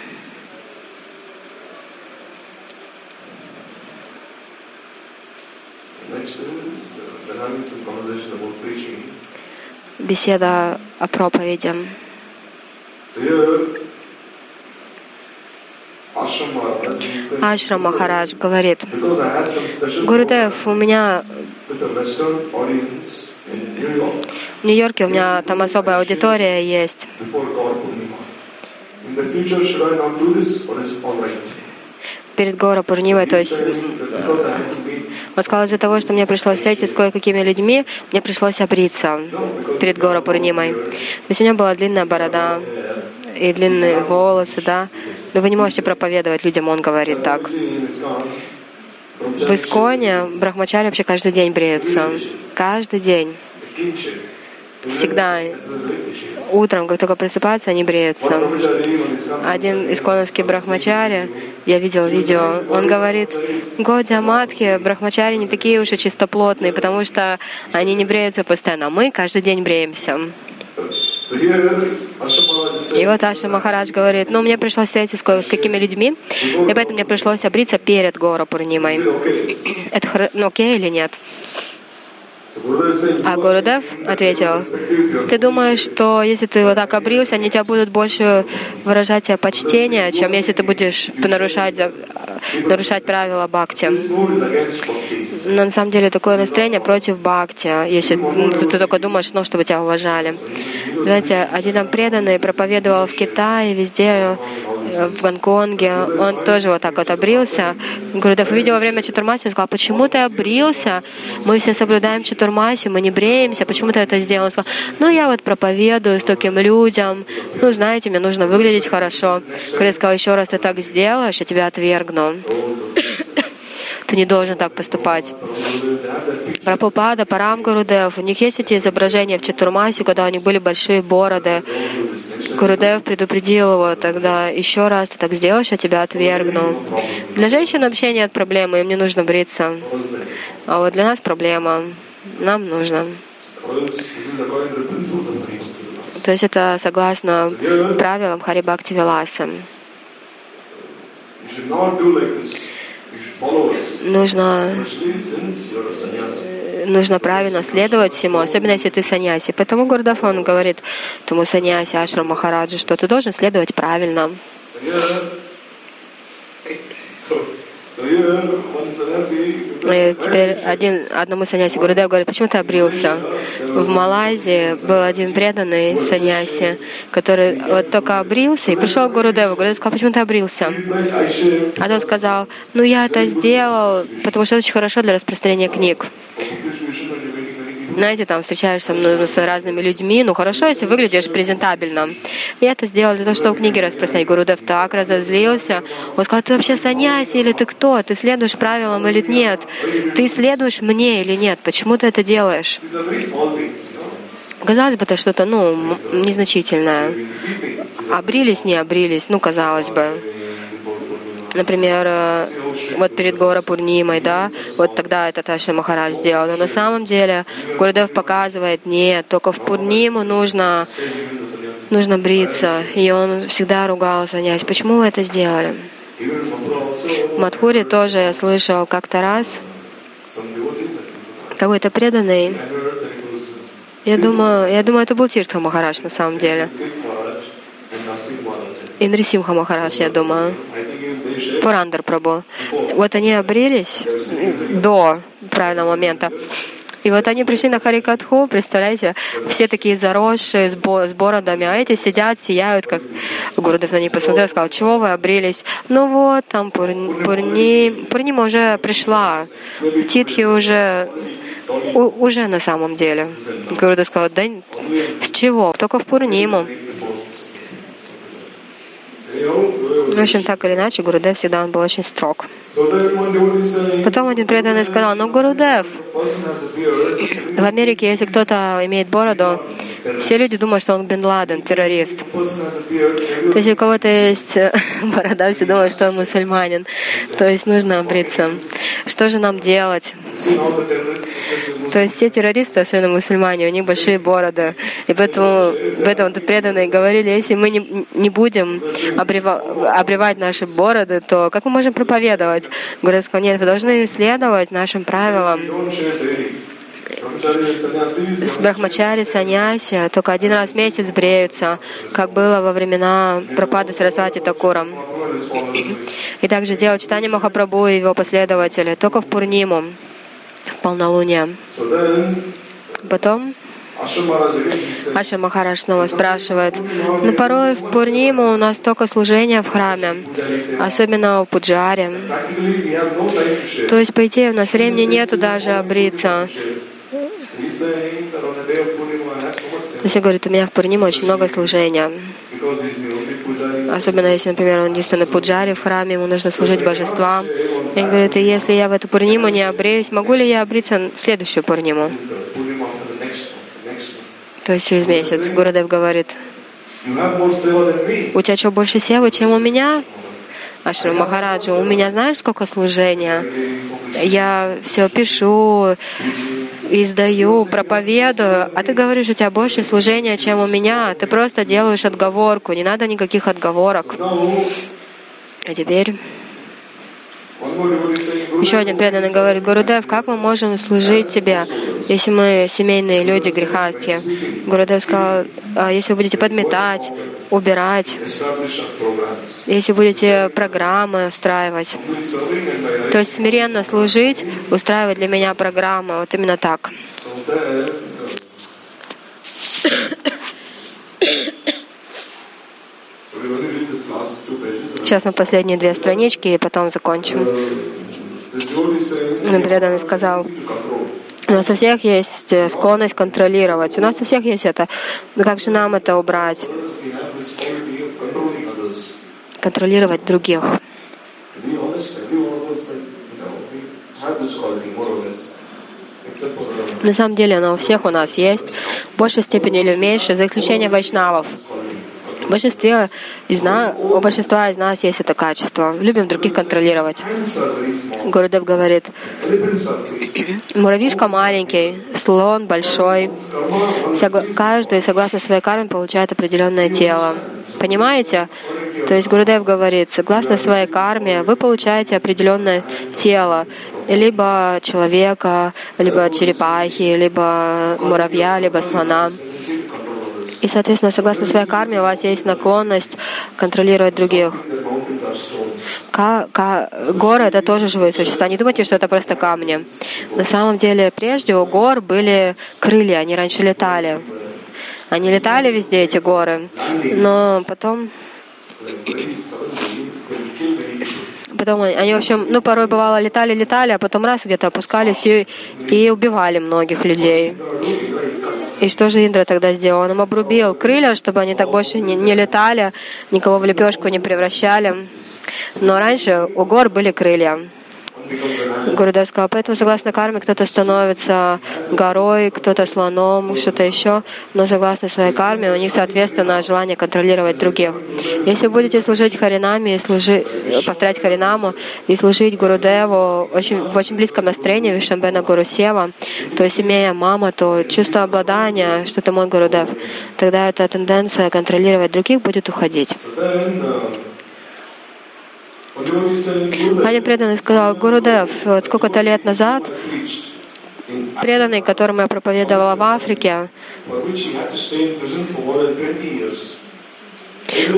Speaker 1: Беседа о проповеди. Ашрам Махарадж говорит, Гурудев, у меня в Нью-Йорке. у меня там особая аудитория есть. Перед Гора Пурнимой, то есть он сказал, из-за того, что мне пришлось встретиться с кое-какими людьми, мне пришлось обриться перед Гора Пурнимой. То есть у него была длинная борода и длинные волосы, да. Но вы не можете проповедовать людям, он говорит так. В Исконе брахмачари вообще каждый день бреются. Каждый день. Всегда. Утром, как только просыпаются, они бреются. Один исконовский брахмачари, я видел видео, он говорит, Годя Матхи, брахмачари не такие уж и чистоплотные, потому что они не бреются постоянно, а мы каждый день бреемся. И вот Аша Махарадж говорит, ну, мне пришлось встретиться с какими людьми, и поэтому мне пришлось обриться перед Гора Пурнимой. Это ну, окей или нет? А Гурудев ответил, ты думаешь, что если ты вот так обрился, они тебя будут больше выражать почтение, чем если ты будешь нарушать, нарушать правила бхакти. Но на самом деле такое настроение против бхакти, если ты только думаешь, ну, чтобы тебя уважали. Знаете, один там преданный проповедовал в Китае, везде, э, в Гонконге, он тоже вот так вот обрился. Гурудев увидел во время Чатурмаси, он сказал, почему ты обрился? Мы все соблюдаем Чатурмаси, Чатурмаси, мы не бреемся, почему ты это сделал? Он сказал, ну я вот проповедую стольким людям, ну знаете, мне нужно выглядеть хорошо. Когда сказал, еще раз ты так сделаешь, я тебя отвергну. *coughs* Ты не должен так поступать. Прабхупада, Парам Гурудев, у них есть эти изображения в Чатурмасе, когда у них были большие бороды. Гурудев предупредил его тогда, еще раз ты так сделаешь, я тебя отвергну. Для женщин вообще нет проблемы, им не нужно бриться. А вот для нас проблема нам нужно. То есть это согласно правилам Харибакти Виласа. Нужно, нужно правильно следовать всему, особенно если ты саньяси. Поэтому Гурдафон говорит тому саньяси Ашрам Махараджу, что ты должен следовать правильно. Теперь один, одному саньяси Гурудев говорит, почему ты обрился? В Малайзии был один преданный саньяси, который вот только обрился и пришел к Гурудеву. Гурудев сказал, почему ты обрился? А тот сказал, ну я это сделал, потому что это очень хорошо для распространения книг. Знаете, там встречаешься с разными людьми, ну хорошо, если выглядишь презентабельно. И это сделал для того, чтобы книги распространять. Гурудев так разозлился. Он сказал, ты вообще саньяси или ты кто? Ты следуешь правилам или нет? Ты следуешь мне или нет? Почему ты это делаешь? Казалось бы, это что-то, ну, незначительное. Обрились, не обрились, ну, казалось бы. Например, э, вот перед Гора Пурнимой, да, вот тогда это Таша Махарадж сделал. Но на самом деле Гурдев показывает, нет, только в Пурниму нужно, нужно бриться. И он всегда ругал занять. Почему вы это сделали? В Мадхуре тоже я слышал как-то раз, какой-то преданный я думаю, я думаю, это был Тиртха Махарадж на самом деле. И Нрисимха Махарадж, я думаю. Пурандер Прабу. Вот они обрелись до правильного момента. И вот они пришли на Харикатху, представляете, все такие заросшие, с, бо- с бородами, а эти сидят, сияют, как Гурдев на них посмотрел, сказал, чего вы обрелись? Ну вот, там Пурни, Пурни, Пурнима уже пришла, Титхи уже, у, уже на самом деле. Гурдев сказал, да с чего? Только в Пурниму. В общем, так или иначе, Гурудев всегда он был очень строг. Потом один преданный сказал, ну, Гурудев, в Америке, если кто-то имеет бороду, все люди думают, что он Бен Ладен, террорист. То есть у кого-то есть *laughs* борода, все думают, что он мусульманин. То есть нужно бриться. Что же нам делать? То есть все террористы, особенно мусульмане, у них большие бороды. И поэтому, поэтому преданные говорили, если мы не, не будем обревать наши бороды, то как мы можем проповедовать? Говорят, сказал, нет, вы должны следовать нашим правилам. С брахмачари, саньяси только один раз в месяц бреются, как было во времена пропады Сарасвати Такура. И также делать читание Махапрабху и его последователи только в Пурниму, в полнолуние. Потом Аша Махараш снова спрашивает, но «Ну, порой в Пурниму у нас только служение в храме, особенно в Пуджаре. То есть, по идее, у нас времени нету даже обриться. То есть, говорит, у меня в Пурниму очень много служения. Особенно если, например, он единственный пуджари в храме, ему нужно служить божествам. И говорит, и если я в эту Пурниму не обреюсь, могу ли я обриться в следующую Пурниму? То есть через месяц. Гурудев говорит, у тебя что, больше севы, чем у меня? Ашрам Махараджа, у меня знаешь, сколько служения? Я все пишу, издаю, проповедую, а ты говоришь, у тебя больше служения, чем у меня. Ты просто делаешь отговорку, не надо никаких отговорок. А теперь еще один преданный говорит, Гурудев, как мы можем служить тебе, если мы семейные люди, грехастки? Гурудев сказал, «А если вы будете подметать, убирать, если будете программы устраивать, то есть смиренно служить, устраивать для меня программы, вот именно так. Сейчас на последние две странички, и потом закончим. Преданный сказал, у нас у всех есть э, склонность контролировать. У нас у всех есть это. Но как же нам это убрать? Контролировать других. На самом деле оно у всех у нас есть, в большей степени или в меньшей, за исключением вайшнавов. Большинстве из нас, у большинства из нас есть это качество. Любим других контролировать. Гурудев говорит, муравьишка маленький, слон большой. Каждый, согласно своей карме, получает определенное тело. Понимаете? То есть Гурудев говорит, согласно своей карме, вы получаете определенное тело, либо человека, либо черепахи, либо муравья, либо слона. И, соответственно, согласно своей карме, у вас есть наклонность контролировать других. К, к, горы — это тоже живые существа. Не думайте, что это просто камни. На самом деле, прежде у гор были крылья, они раньше летали. Они летали везде, эти горы, но потом Потом они, в общем, ну, порой бывало летали, летали, а потом раз где-то опускались и, и убивали многих людей. И что же Индра тогда сделал? Он им обрубил крылья, чтобы они так больше не, не летали, никого в лепешку не превращали. Но раньше у гор были крылья. Гурудев поэтому согласно карме кто-то становится горой, кто-то слоном, что-то еще, но согласно своей карме у них соответственно желание контролировать других. Если будете служить Харинаме, и служи, повторять Харинаму и служить Гурудеву очень, в очень близком настроении, Вишамбена Гурусева, то есть имея мама, то чувство обладания, что это мой Гурудев, тогда эта тенденция контролировать других будет уходить. Один преданный сказал, Гурудев, вот сколько-то лет назад преданный, которому я проповедовала в Африке,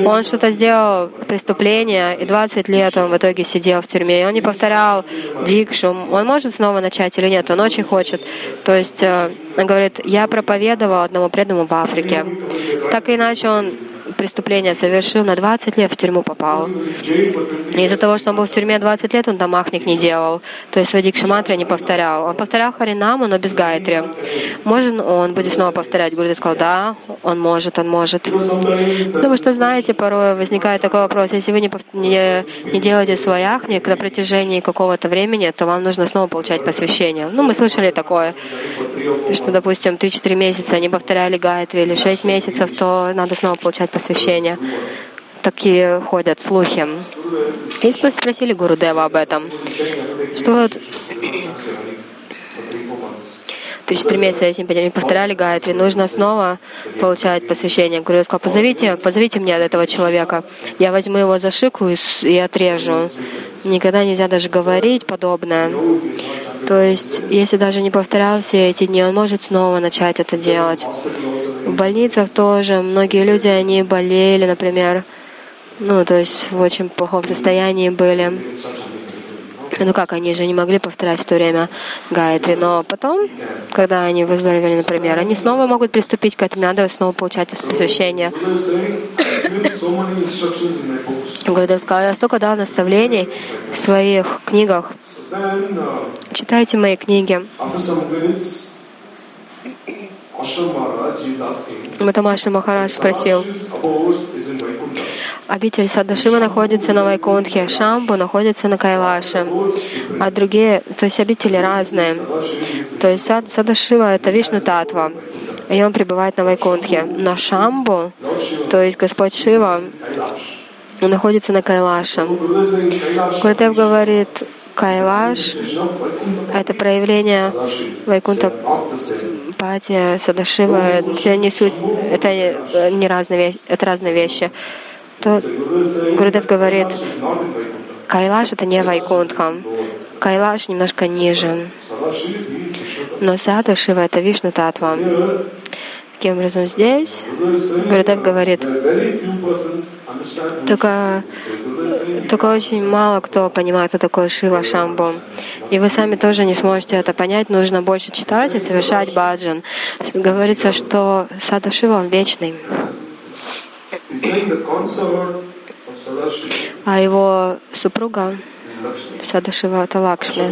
Speaker 1: он что-то сделал, преступление, и 20 лет он в итоге сидел в тюрьме. И он не повторял дикшу. Он может снова начать или нет? Он очень хочет. То есть э, он говорит, я проповедовал одному преданному в Африке. Так иначе он преступление совершил, на 20 лет в тюрьму попал. Из-за того, что он был в тюрьме 20 лет, он там махник не делал. То есть Вадикша мантра не повторял. Он повторял Харинаму, но без Гайтри. Может он будет снова повторять? Гурдев сказал, да, он может, он может. Потому что, знаете, порой возникает такой вопрос, если вы не, не, не делаете свой ахник на протяжении какого-то времени, то вам нужно снова получать посвящение. Ну, мы слышали такое, что, допустим, 3-4 месяца не повторяли Гайтри или 6 месяцев, то надо снова получать посвящения. Такие ходят слухи. И спросили Гуру Дева об этом. Что вот три-четыре месяца этим не повторяли Гайатри, нужно снова получать посвящение. Гуру сказал, позовите, позовите мне этого человека. Я возьму его за шику и, и отрежу. Никогда нельзя даже говорить подобное. То есть, если даже не повторял все эти дни, он может снова начать это делать. В больницах тоже многие люди, они болели, например, ну, то есть в очень плохом состоянии были. Ну как, они же не могли повторять в то время Гайатри, но потом, когда они выздоровели, например, они снова могут приступить к этому, надо снова получать посвящение. Гурдев сказал, я столько дал наставлений в своих книгах, Читайте мои книги. Матамаша Махарадж спросил, обитель Садашива находится на Вайкунтхе, Шамбу находится на Кайлаше, а другие, то есть обители разные. То есть Сад, Садашива — это Вишну Татва, и он пребывает на Вайкунтхе. Но Шамбу, то есть Господь Шива, находится на Кайлаше. Гурдев говорит, Кайлаш — это проявление Вайкунта Пати, Садашива. Это не суть, это не разные вещи, это разные вещи. То Гурдев говорит, Кайлаш — это не Вайкунтха. Кайлаш немножко ниже. Но Садашива — это Вишну Татва. Таким образом, здесь Гурдев говорит, только, только очень мало кто понимает, кто такой Шива Шамбу. И вы сами тоже не сможете это понять. Нужно больше читать и совершать баджан. Говорится, что Сада Шива, он вечный. А его супруга Садашива это Лакшми.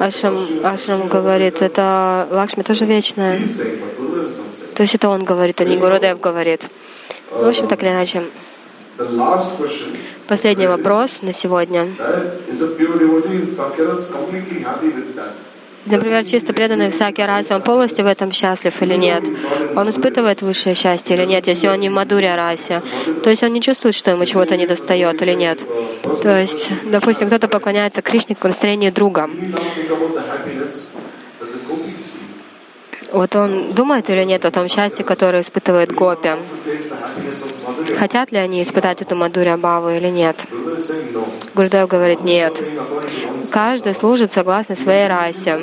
Speaker 1: Ашрам, Ашрам говорит, это Лакшми тоже вечная. То есть это он говорит, а не Гурудев говорит. В общем, так или иначе. Последний вопрос на сегодня. Например, чисто преданный всякий раз, он полностью в этом счастлив или нет? Он испытывает высшее счастье или нет, если он не в Мадуре расе? То есть он не чувствует, что ему чего-то не достает или нет? То есть, допустим, кто-то поклоняется Кришне к настроению друга. Вот он думает или нет о том счастье, которое испытывает Гопи? Хотят ли они испытать эту Мадуря Баву или нет? Гурдев говорит нет. Каждый служит согласно своей расе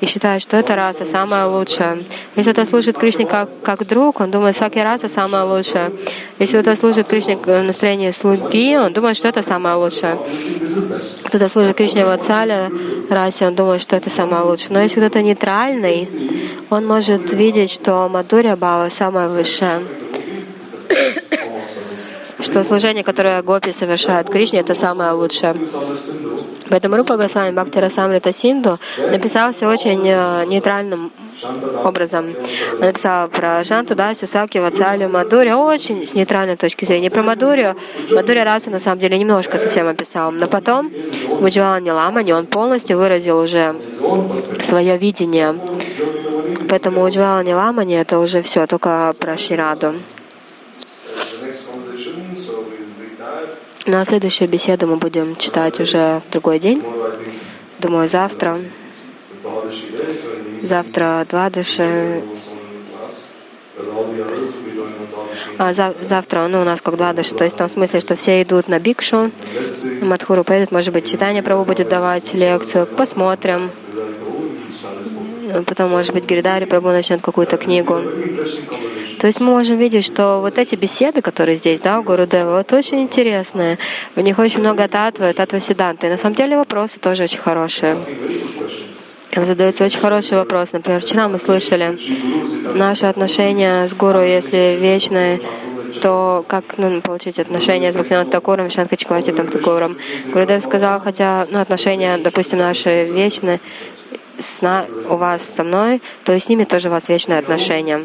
Speaker 1: и считает, что эта раса самая лучшая. Если кто-то служит Кришне как, как друг, он думает, всякая раса самая лучшая. Если кто-то служит Кришне в настроении слуги, он думает, что это самое лучшее. Кто-то служит Кришне в Ацале расе, он думает, что это самое лучшее. Но если кто-то нейтральный, он может видеть, что Мадуря Бава самая высшая. *coughs* что служение, которое гопи совершают Кришне, это самое лучшее. Поэтому Рупа Госвами Бхакти Расамрита Синду написал все очень э, нейтральным образом. Он написал про Шанту, Дасю, Саки, Вацалю, Мадурю, очень с нейтральной точки зрения. Про Мадурю, Мадуря Расу на самом деле немножко совсем описал. Но потом в Уджвалане Ламане он полностью выразил уже свое видение. Поэтому Уджвалане Ламане это уже все, только про Шираду. Ну а следующую беседу мы будем читать уже в другой день. Думаю, завтра. Завтра Двадыши. А за, завтра, ну, у нас как Двадыши, то есть в том смысле, что все идут на Бикшу, Мадхуру поедет, может быть, читание Прабу будет давать лекцию, посмотрим. Потом, может быть, Гиридари Прабу начнет какую-то книгу. То есть мы можем видеть, что вот эти беседы, которые здесь, да, у Гурудева, вот очень интересные. В них очень много татвы, татвы седанты. И на самом деле вопросы тоже очень хорошие. Задается очень хороший вопрос. Например, вчера мы слышали, наши отношения с Гуру, если вечные, то как ну, получить отношения с Бхактинат Такуром, Шанкачквати Такуром? Гурудев сказал, хотя ну, отношения, допустим, наши вечные, с, у вас со мной, то с ними тоже у вас вечные отношения.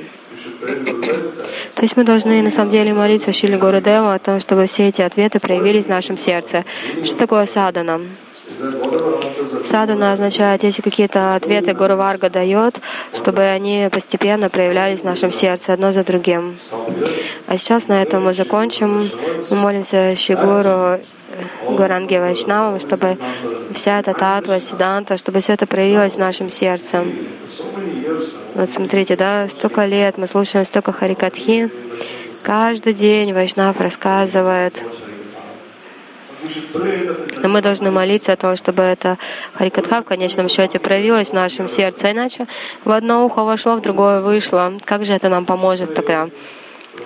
Speaker 1: То есть мы должны на самом деле молиться Шили Гурудеву о том, чтобы все эти ответы проявились в нашем сердце. Что такое садана? Садана означает, если какие-то ответы Гуру Варга дает, чтобы они постепенно проявлялись в нашем сердце одно за другим. А сейчас на этом мы закончим. Мы молимся Шигуру Гуранги Вайшнавам, чтобы вся эта татва, седанта, чтобы все это проявилось в нашем сердце. Вот смотрите, да, столько лет мы слушаем столько харикатхи. Каждый день Вайшнав рассказывает. Но мы должны молиться о том, чтобы эта харикатха в конечном счете проявилась в нашем сердце. Иначе в одно ухо вошло, в другое вышло. Как же это нам поможет тогда?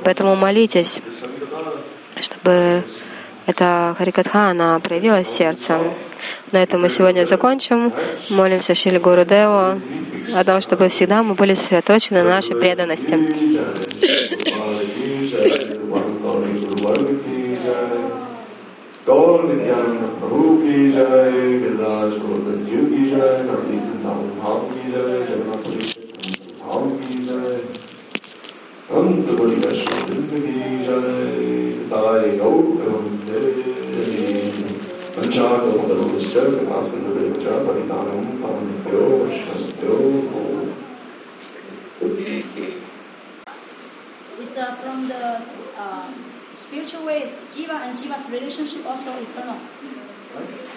Speaker 1: Поэтому молитесь, чтобы эта Харикатха, она проявилась сердцем. На этом мы сегодня закончим. Молимся Шили Гуру Деву о том, чтобы всегда мы были сосредоточены на нашей преданности. गौर विज्ञान प्रभु की जय गिरिराज गोवर्धन जीव की जय नरती धाम की जय जगन्नाथ धाम की जय अंत बड़ी वैष्णव ज़िंदगी जय तारे गौरवंदे पंचाकल्पतरुश्च कृपासिन्धुदेव च परितानं पावनेभ्यो वैष्णवेभ्यो It's uh, from the uh, spiritual way, Jiva and Jiva's relationship also eternal.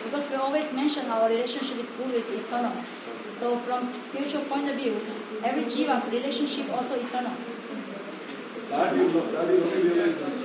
Speaker 1: Because we always mention our relationship with Guru is eternal. So from spiritual point of view, every Jiva's relationship also eternal.